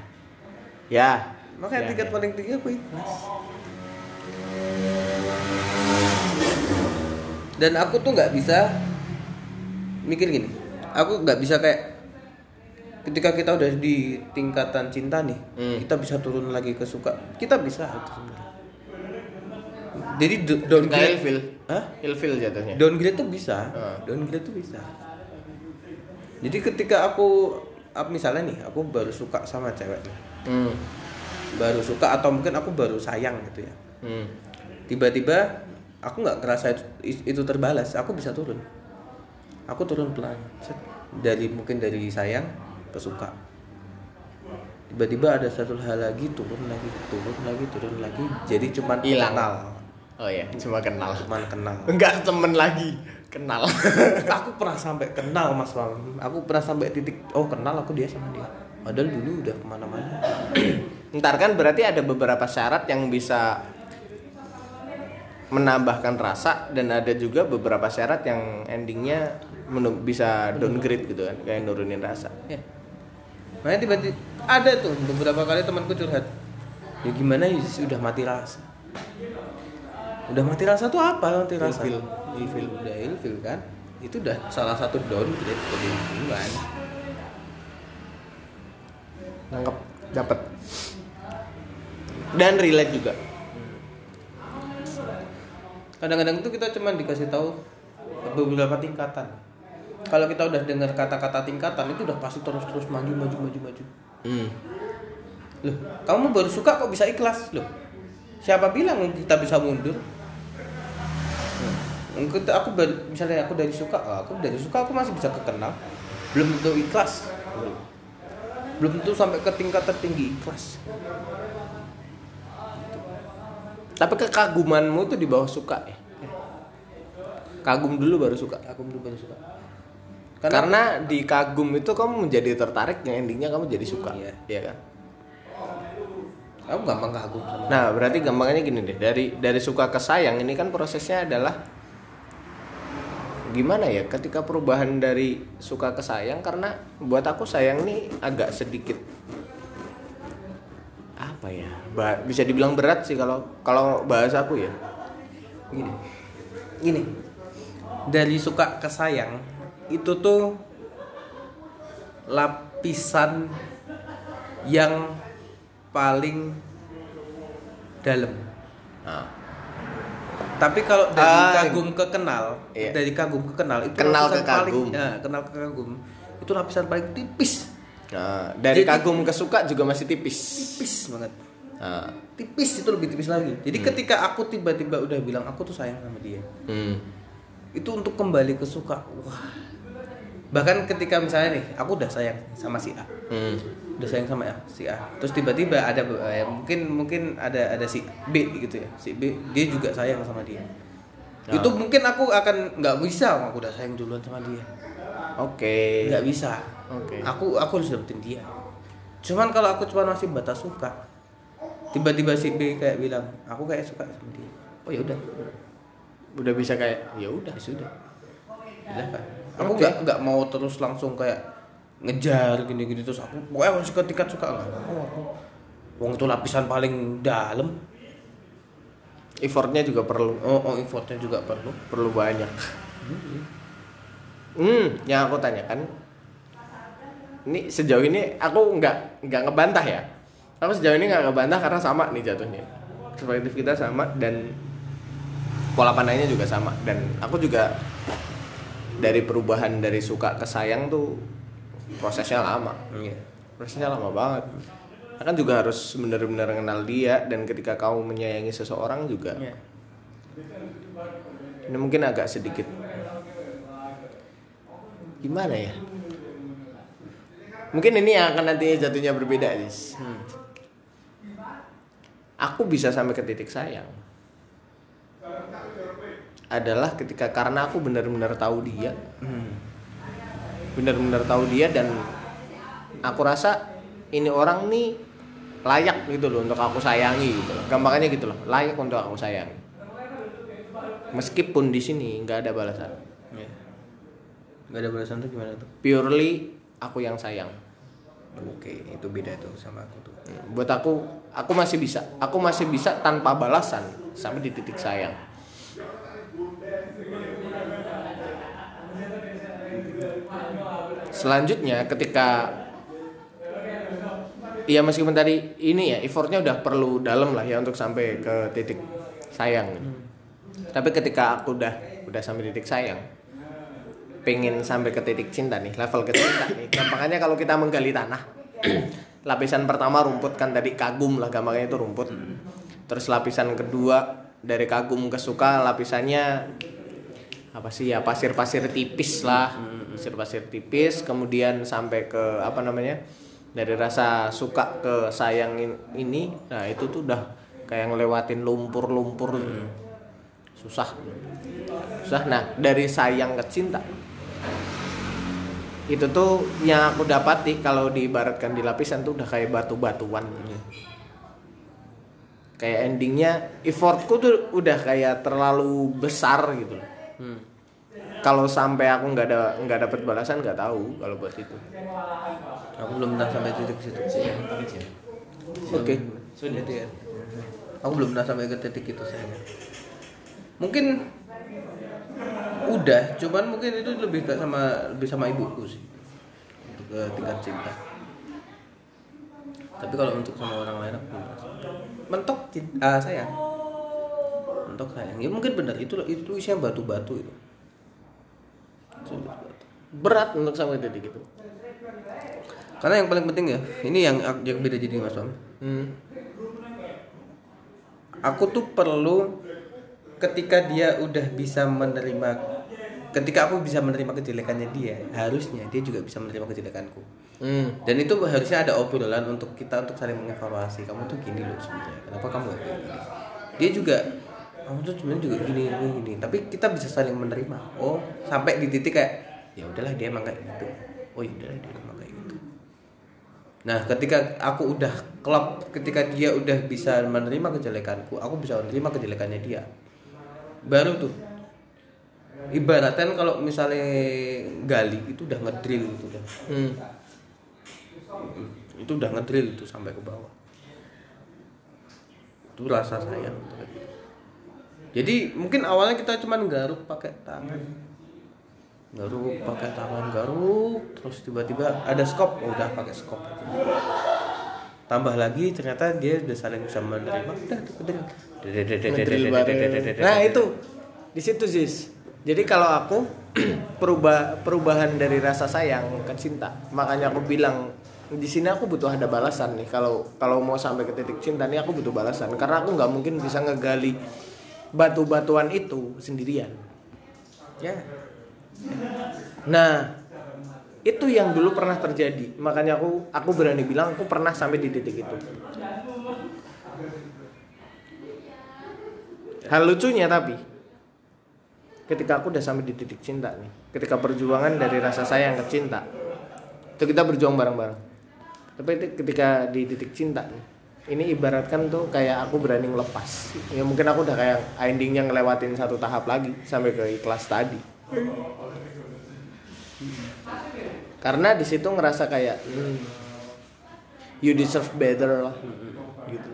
Ya. Makanya Ya, tingkat ya. paling tinggi aku ikhlas. Dan aku tuh nggak bisa mikir gini. Aku nggak bisa kayak ketika kita udah di tingkatan cinta nih, Hmm. kita bisa turun lagi ke suka. Kita bisa sebenarnya. Jadi do- downgrade, ilfil. Hah? Ilfil jatuhnya. downgrade tuh bisa. Ah. Downgrade tuh bisa. Jadi ketika aku misalnya nih, aku baru suka sama cewek Hmm. baru suka atau mungkin aku baru sayang gitu ya Hmm. tiba-tiba aku nggak kerasa itu, itu terbalas aku bisa turun aku turun pelan dari mungkin dari sayang ke suka tiba-tiba ada satu hal lagi turun lagi turun lagi turun lagi jadi cuman Hilang. Oh ya cuma kenal. Cuman kenal. Enggak temen lagi kenal. Aku pernah sampai kenal mas Bang aku pernah sampai titik oh kenal aku dia sama dia. Padahal dulu udah ke mana-mana. Ntar kan berarti ada beberapa syarat yang bisa menambahkan rasa dan ada juga beberapa syarat yang endingnya bisa downgrade gitu kan kayak nurunin rasa. Ya makanya tiba-tiba ada tuh beberapa kali temanku curhat. Ya gimana ya udah mati rasa udah mati rasa tuh apa mati rasa? Ilfil. ilfil udah ilfil kan? Itu udah salah satu downgrade dari hubungan nangkep dapat dan relate juga. Kadang-kadang itu kita cuma dikasih tahu beberapa tingkatan. Kalau kita udah dengar kata-kata tingkatan itu udah pasti terus-terus maju maju maju maju. Hmm. loh kamu baru suka kok bisa ikhlas? Loh siapa bilang kita bisa mundur Kita- aku misalnya aku dari suka oh, aku dari suka aku masih bisa kekenal belum tentu ikhlas. Belum belum tentu sampai ke tingkat tertinggi ikhlas. Tapi kekagumanmu itu di bawah suka ya? Kagum dulu baru suka? Aku belum baru suka. Karena, di kagum itu kamu menjadi tertarik yang endingnya kamu jadi suka. Iya. Iya kan? Aku gampang kagum sama nah berarti gampangnya gini deh. Dari dari suka ke sayang ini kan prosesnya adalah gimana ya ketika perubahan dari suka ke sayang? Karena buat aku sayang nih agak sedikit apa ya ba- bisa dibilang berat sih kalau kalau bahasa aku ya. Gini gini. Dari suka ke sayang itu tuh lapisan yang paling dalam. Nah, tapi kalau dari Ah, kagum ke kenal iya. dari kagum ke kenal itu Kenal lapisan ke kagum. paling, ya, kenal ke kagum itu lapisan paling tipis. Nah, dari Jadi- kagum ke suka juga masih tipis. Tipis banget. Nah, tipis itu lebih tipis lagi. Jadi ketika aku tiba-tiba udah bilang aku tuh sayang sama dia. Hmm. itu untuk kembali ke suka wah. Bahkan ketika misalnya nih aku udah sayang sama si A. Hmm. Udah sayang sama A, si A. Terus tiba-tiba ada eh, mungkin mungkin ada ada si B gitu ya si B dia juga sayang sama dia. Ah. itu mungkin aku akan nggak bisa aku udah sayang duluan sama dia. Oke. Nggak bisa. Oke. aku aku harus dapetin dia. Cuman kalau aku cuma masih batas suka tiba-tiba si B kayak bilang aku kayak suka sama dia. Oh ya udah. Udah bisa kayak ya udah. Ya sudah. Silakan aku Oke. nggak nggak mau terus langsung kayak ngejar gini-gini terus aku pokoknya masih ke tingkat suka nggak mau aku Wong itu lapisan paling dalam effortnya juga perlu. Oh, oh effortnya juga perlu. Perlu banyak. Hmm yang aku tanyakan ini sejauh ini aku nggak nggak ngebantah ya? Aku sejauh ini nggak ngebantah karena sama nih jatuhnya. Perspektif kita sama dan pola pandangnya juga sama. Dan aku juga dari perubahan dari suka ke sayang tuh prosesnya lama. Iya. Prosesnya lama banget. Kan juga harus benar-benar kenal dia dan ketika kamu menyayangi seseorang juga Iya. ini mungkin agak sedikit gimana ya? Mungkin ini yang akan nanti jatuhnya berbeda Nis. aku bisa sampai ke titik sayang. Adalah ketika karena aku benar-benar tahu dia benar-benar tahu dia dan aku rasa ini orang nih layak gitu loh untuk aku sayangi gitu loh. Gampangannya gitu loh layak untuk aku sayangi. Meskipun di sini nggak ada balasan. Iya. Nggak ada balasan tuh gimana tuh? Purely aku yang sayang. Oke itu beda tuh sama aku tuh. Buat aku aku masih bisa aku masih bisa tanpa balasan sampai di titik sayang selanjutnya ketika ya meskipun tadi ini ya effortnya udah perlu dalam lah ya untuk sampai ke titik sayang. Tapi ketika aku udah udah sampai titik sayang pengen sampai ke titik cinta nih level ke cinta nih gampangannya kalau kita menggali tanah. Lapisan pertama rumput kan tadi kagum lah gampangnya itu rumput. Terus lapisan kedua dari kagum ke suka lapisannya apa sih? Ya pasir-pasir tipis lah. Pasir-pasir tipis kemudian sampai ke apa namanya dari rasa suka ke sayang in- ini. Nah itu tuh udah kayak ngelewatin lumpur-lumpur. Susah. Susah. Nah dari sayang ke cinta. Itu tuh yang aku dapati kalau diibaratkan di lapisan tuh udah kayak batu-batuan. Kayak endingnya effortku tuh udah kayak terlalu besar gitu. loh kalau sampai aku nggak ada nggak dapat balasan nggak tahu kalau buat itu. Aku belum pernah sampai titik situ oke. Sudah ya aku belum pernah sampai ke titik itu saya mungkin udah cuman mungkin itu lebih ke sama lebih sama ibuku sih. Untuk ke tingkat cinta. Tapi kalau untuk sama orang lain aku mentok cinta ah, sayang mentok sayang. Ya mungkin benar itu itu isinya batu-batu itu. Berat untuk sampai titik itu karena yang paling penting ya ini yang yang beda jadi mas Om hmm. aku tuh perlu ketika dia udah bisa menerima ketika aku bisa menerima kejelekannya dia harusnya dia juga bisa menerima kejelekanku. Hmm. dan itu harusnya ada obrolan untuk kita untuk saling mengevaluasi. Kamu tuh gini loh sebenarnya kenapa kamu gak gini? Dia juga kamu tuh sebenarnya juga gini gini gini tapi kita bisa saling menerima oh sampai di titik kayak ya udahlah dia emang kayak gitu oh ya udahlah dia emang kayak gitu Nah, ketika aku udah klop, ketika dia udah bisa menerima kejelekanku, aku bisa menerima kejelekannya dia. Baru tuh. Ibaratkan kalau misalnya gali itu udah ngedrill itu udah. Hmm. Itu udah ngedrill itu sampai ke bawah. Itu rasa sayang. Jadi mungkin awalnya kita cuman garuk pakai tangan. Garuk pakai tangan garuk terus tiba-tiba ada skop oh, udah pakai skop. Tambah lagi ternyata dia udah saling bisa menerima. Nah itu di situ sis. Jadi kalau aku perubah perubahan dari rasa sayang ke cinta, makanya aku bilang di sini aku butuh ada balasan nih. Kalau kalau mau sampai ke titik cinta nih aku butuh balasan karena aku nggak mungkin bisa ngegali batu-batuan itu sendirian. Ya. Nah itu yang dulu pernah terjadi. Makanya aku aku berani bilang aku pernah sampai di titik itu. Hal lucunya tapi ketika aku udah sampai di titik cinta nih, ketika perjuangan dari rasa sayang ke cinta, itu kita berjuang bareng-bareng. Tapi ketika di titik cinta nih, ini ibaratkan tuh kayak aku berani ngelepas. Ya mungkin aku udah kayak endingnya ngelewatin satu tahap lagi sampai ke ikhlas tadi. Karena di situ ngerasa kayak hmm, you deserve better lah, gitu.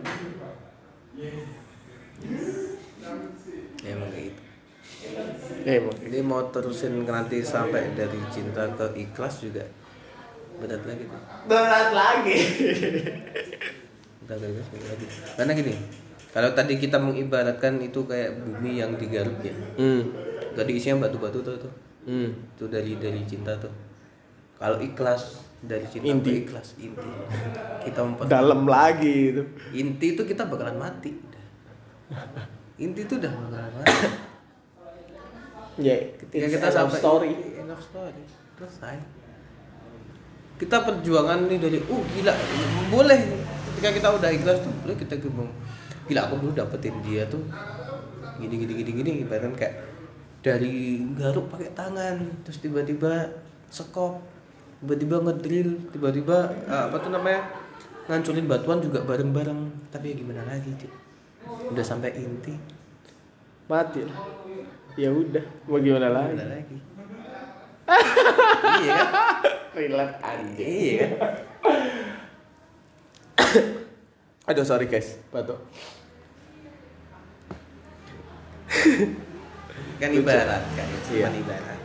Ya emang kayak gitu. Ya, emang. Jadi mau terusin nanti sampai dari cinta ke ikhlas juga berat lagi tuh. Berat lagi. Lagi. Karena gini, kalau tadi kita mengibaratkan itu kayak bumi yang digaruk ya. Hmm. Tadi isinya batu-batu tuh tuh. Hmm. Itu dari dari cinta tuh. Kalau ikhlas dari cinta Inti. ikhlas inti. Kita memper Dalam lagi itu. inti itu kita bakalan mati. Inti itu udah bakalan mati. Ya, ketika it's kita sampai story. end of story selesai kita perjuangan nih dari uh gila boleh ketika kita udah ikhlas tuh boleh kita ngomong gila aku dulu dapetin dia tuh gini gini gini gini ibaratkan kayak dari garuk pakai tangan terus tiba-tiba sekop tiba-tiba ngedrill tiba-tiba eh, apa tuh namanya ngancurin batuan juga bareng-bareng tapi ya gimana lagi Cik? udah sampai inti Mati. Ya udah, mau gimana lagi? gimana lagi iya kan Relate anjing. iya kan Aduh sorry guys, batuk. kan ibarat kan Iya. cuma ibarat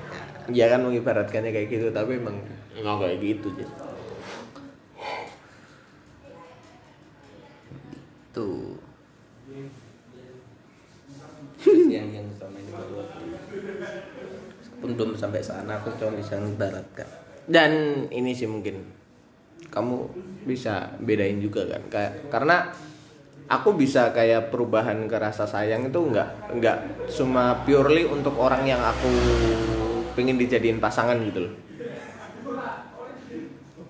Iya kan mengibaratkannya kayak gitu, tapi emang nggak kayak gitu sih. tuh yang yang sama ini baru pun belum sampai sana aku cuma bisa ngibaratkan Dan ini sih mungkin kamu bisa bedain juga kan, kayak karena aku bisa kayak perubahan ke rasa sayang itu nggak nggak cuma purely untuk orang yang aku pengen dijadiin pasangan gitu loh.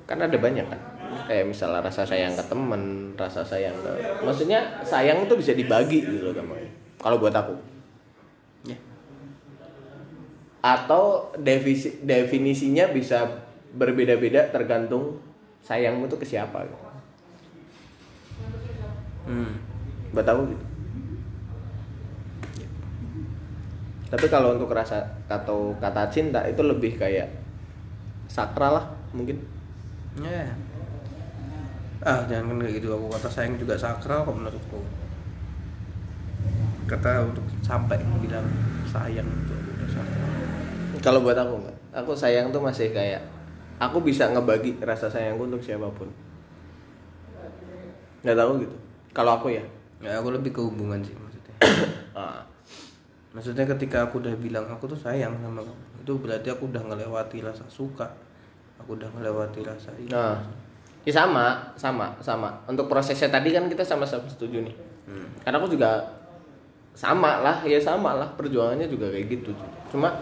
Kan ada banyak kan? Kayak misalnya rasa sayang ke temen rasa sayang ke maksudnya sayang itu bisa dibagi gitu loh gampangnya. Kalau buat aku. Ya. atau definisinya bisa berbeda-beda tergantung sayangmu tuh ke siapa gitu. Hmm. buat aku gitu tapi kalau untuk rasa atau kata cinta itu lebih kayak sakral lah mungkin Ya. Ah, jangan kayak gitu. Aku kata sayang juga sakral kok menurutku. Kata untuk sampai bilang sayang itu udah sakral. kalau buat aku enggak aku sayang tuh masih kayak aku bisa ngebagi rasa sayangku untuk siapa pun. Nggak tahu gitu. Kalau aku ya? Ya, aku lebih ke hubungan sih maksudnya. Ah, Maksudnya ketika aku udah bilang aku tuh sayang sama kamu, itu berarti aku udah ngelewati rasa suka. Aku udah ngelewati rasa ini. nah ya sama sama sama. Untuk prosesnya tadi kan kita sama-sama setuju nih. Hmm. karena aku juga sama lah ya sama lah. Perjuangannya juga kayak gitu. Cuma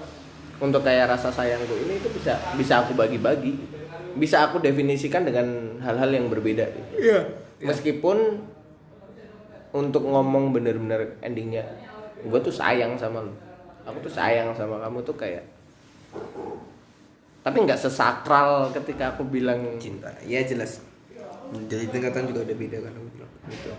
untuk kayak rasa sayangku ini itu bisa bisa aku bagi-bagi bisa aku definisikan dengan hal-hal yang berbeda Iya. meskipun untuk ngomong bener-bener endingnya gue tuh sayang sama lu aku tuh sayang sama kamu tuh kayak tapi nggak sesakral ketika aku bilang Cinta. Ya jelas. Jadi tingkatan juga udah beda kan bilang. gitu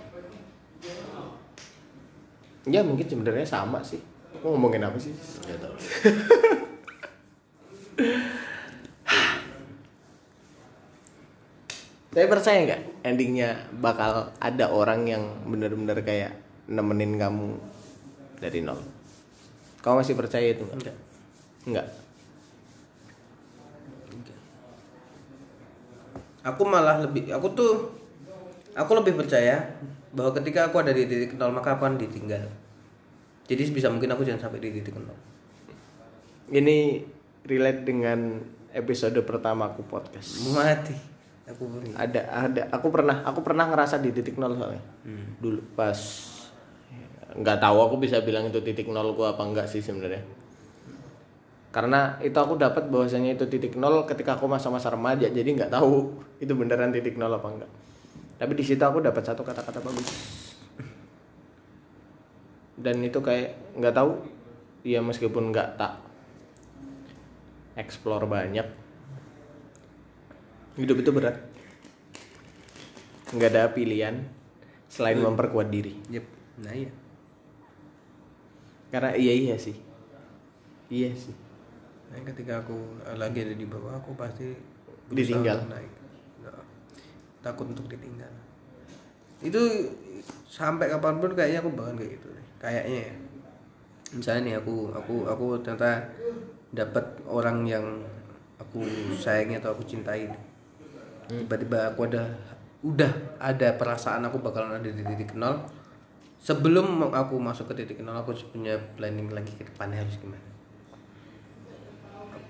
ya mungkin sebenarnya sama sih Aku ngomongin apa sih Nggak tahu. tapi percaya nggak endingnya bakal ada orang yang bener-bener kayak nemenin kamu dari nol kamu masih percaya itu nggak Enggak. nggak Aku malah lebih aku tuh aku lebih percaya bahwa ketika aku ada di titik nol maka aku akan ditinggal. Jadi sebisa mungkin aku jangan sampai di titik nol. ini relate dengan episode pertama aku podcast Mati. Aku beri. ada ada aku pernah aku pernah ngerasa di titik nol soalnya Hmm. dulu pas nggak tahu aku bisa bilang itu titik nol gua apa enggak sih sebenarnya karena itu aku dapat bahwasanya itu titik nol ketika aku masa-masa remaja jadi nggak tahu itu beneran titik nol apa enggak tapi di situ aku dapat satu kata-kata bagus dan itu kayak nggak tahu ya meskipun nggak tak explore banyak hidup itu berat nggak ada pilihan selain memperkuat diri Yep. Nah iya. karena iya iya sih iya sih Nah, ketika aku lagi ada di bawah aku pasti Ditinggal. naik. Nggak. Takut untuk ditinggal. Itu sampai kapan pun kayaknya aku bakal kayak gitu deh. Kayaknya ya. Misalnya nih aku aku aku ternyata dapat orang yang aku sayangi atau aku cintai. Tiba-tiba aku ada udah ada perasaan aku bakalan ada di titik nol. Sebelum aku masuk ke titik nol aku punya planning lagi ke depannya harus gimana.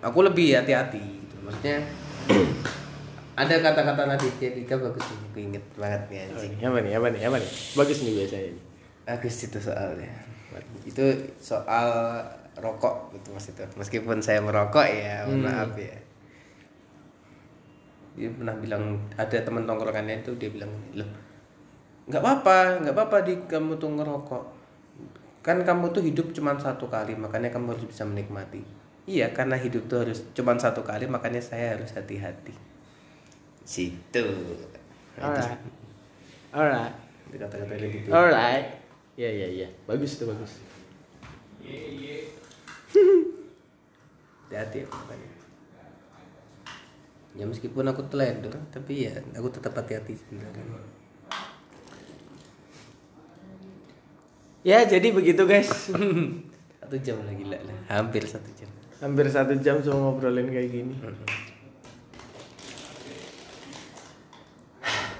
Aku lebih hati-hati gitu. maksudnya ada kata-kata Raditya Dika bagus nih aku inget banget nih anjing. apa nih apa nih apa nih? Bagus nih biasanya. Bagus itu soalnya. Itu soal rokok gitu mas itu meskipun saya merokok ya mohon Hmm. maaf ya. Dia pernah bilang ada teman tongkrongannya itu dia bilang loh nggak apa-apa nggak apa-apa di kamu tuh ngerokok. Kan kamu tuh hidup cuma satu kali makanya kamu harus bisa menikmati. Iya karena hidup tuh harus cuma satu kali makanya saya harus hati-hati. Situ. Itu- alright. alright. Kata-kata dari itu alright. Iya iya iya. Bagus tuh bagus hati-hati ya makanya. Ya meskipun aku teledor tapi ya aku tetap hati-hati sebenarnya. Ya jadi begitu guys. Satu jam lagi lah lah. hampir satu jam. Hampir satu jam cuma ngobrolin kayak gini.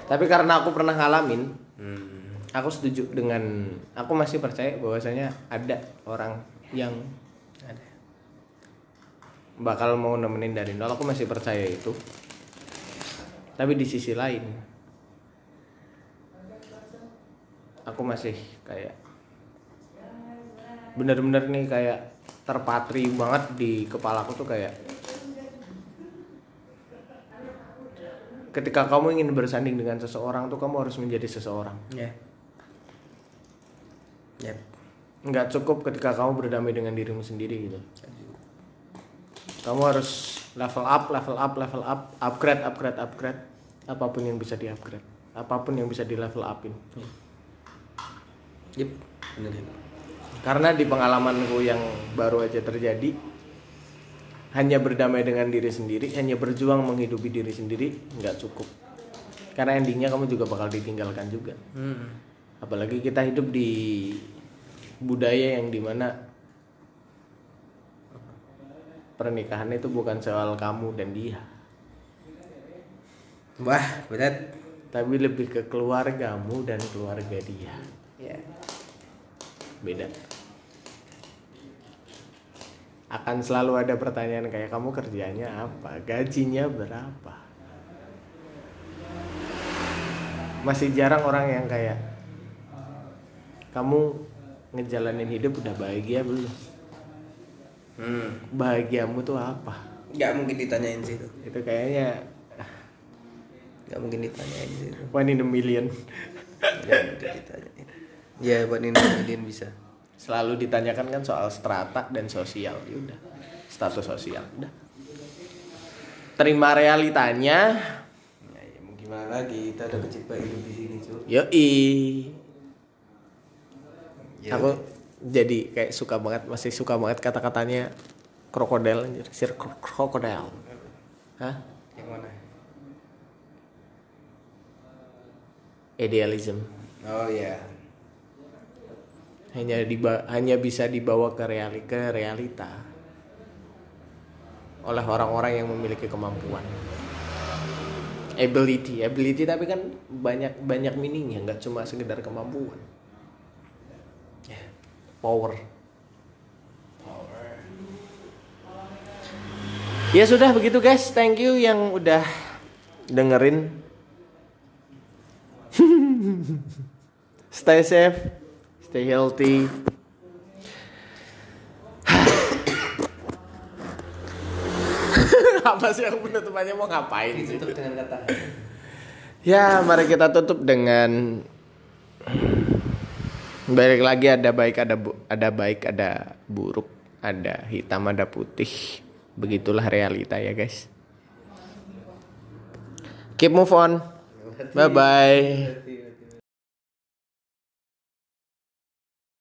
Tapi karena aku pernah ngalamin hmm. aku setuju dengan aku masih percaya bahwasanya ada orang yang bakal mau nemenin dari nol aku masih percaya itu. Tapi di sisi lain aku masih kayak bener-bener nih kayak terpatri banget di kepala aku tuh kayak ketika kamu ingin bersanding dengan seseorang tuh kamu harus menjadi seseorang. Ya. Yep. nggak cukup ketika kamu berdamai dengan dirimu sendiri gitu kamu harus level up level up level up upgrade upgrade upgrade. Apa pun yang bisa di upgrade apa pun yang bisa di level upin. Yep. Karena di pengalamanku yang baru aja terjadi hanya berdamai dengan diri sendiri hanya berjuang menghidupi diri sendiri nggak cukup. Karena endingnya kamu juga bakal ditinggalkan juga. Hmm. apalagi kita hidup di budaya yang di mana pernikahan itu bukan soal kamu dan dia. Wah, berat. tapi lebih ke keluargamu dan keluarga dia. Ya. beda. Akan selalu ada pertanyaan kayak kamu kerjanya apa? Gajinya berapa? Masih jarang orang yang kayak kamu ngejalanin hidup udah bahagia belum Hmm. bahagiamu tuh apa Gak mungkin ditanyain sih itu. itu kayaknya Gak mungkin ditanyain sih itu. one in a million Gak mungkin ditanyain. Ya, buat ini Indian bisa. selalu ditanyakan kan soal strata dan sosial ya udah status sosial udah terima realitanya Ya, ya mau gimana lagi? Kita udah kecipta hidup di sini, cuy. yoi Ya, aku jadi kayak suka banget masih suka banget kata-katanya krokodil anjir. Sir kro- krokodil. Hah? Yang mana? idealism. Oh iya. hanya diba hanya bisa dibawa ke reali ke realita oleh orang-orang yang memiliki kemampuan. Ability. Ability tapi kan banyak banyak meaningnya nggak cuma sekedar kemampuan. ya power. Ya sudah begitu guys. Thank you yang udah dengerin. Stay safe. Stay healthy. Apa sih aku penutupannya? Mau ngapain sih? Ditutup dengan kata. Ya, mari kita tutup dengan balik lagi ada baik ada bu- ada baik ada buruk, ada hitam ada putih. Begitulah realita ya, guys. Keep move on. Bye bye.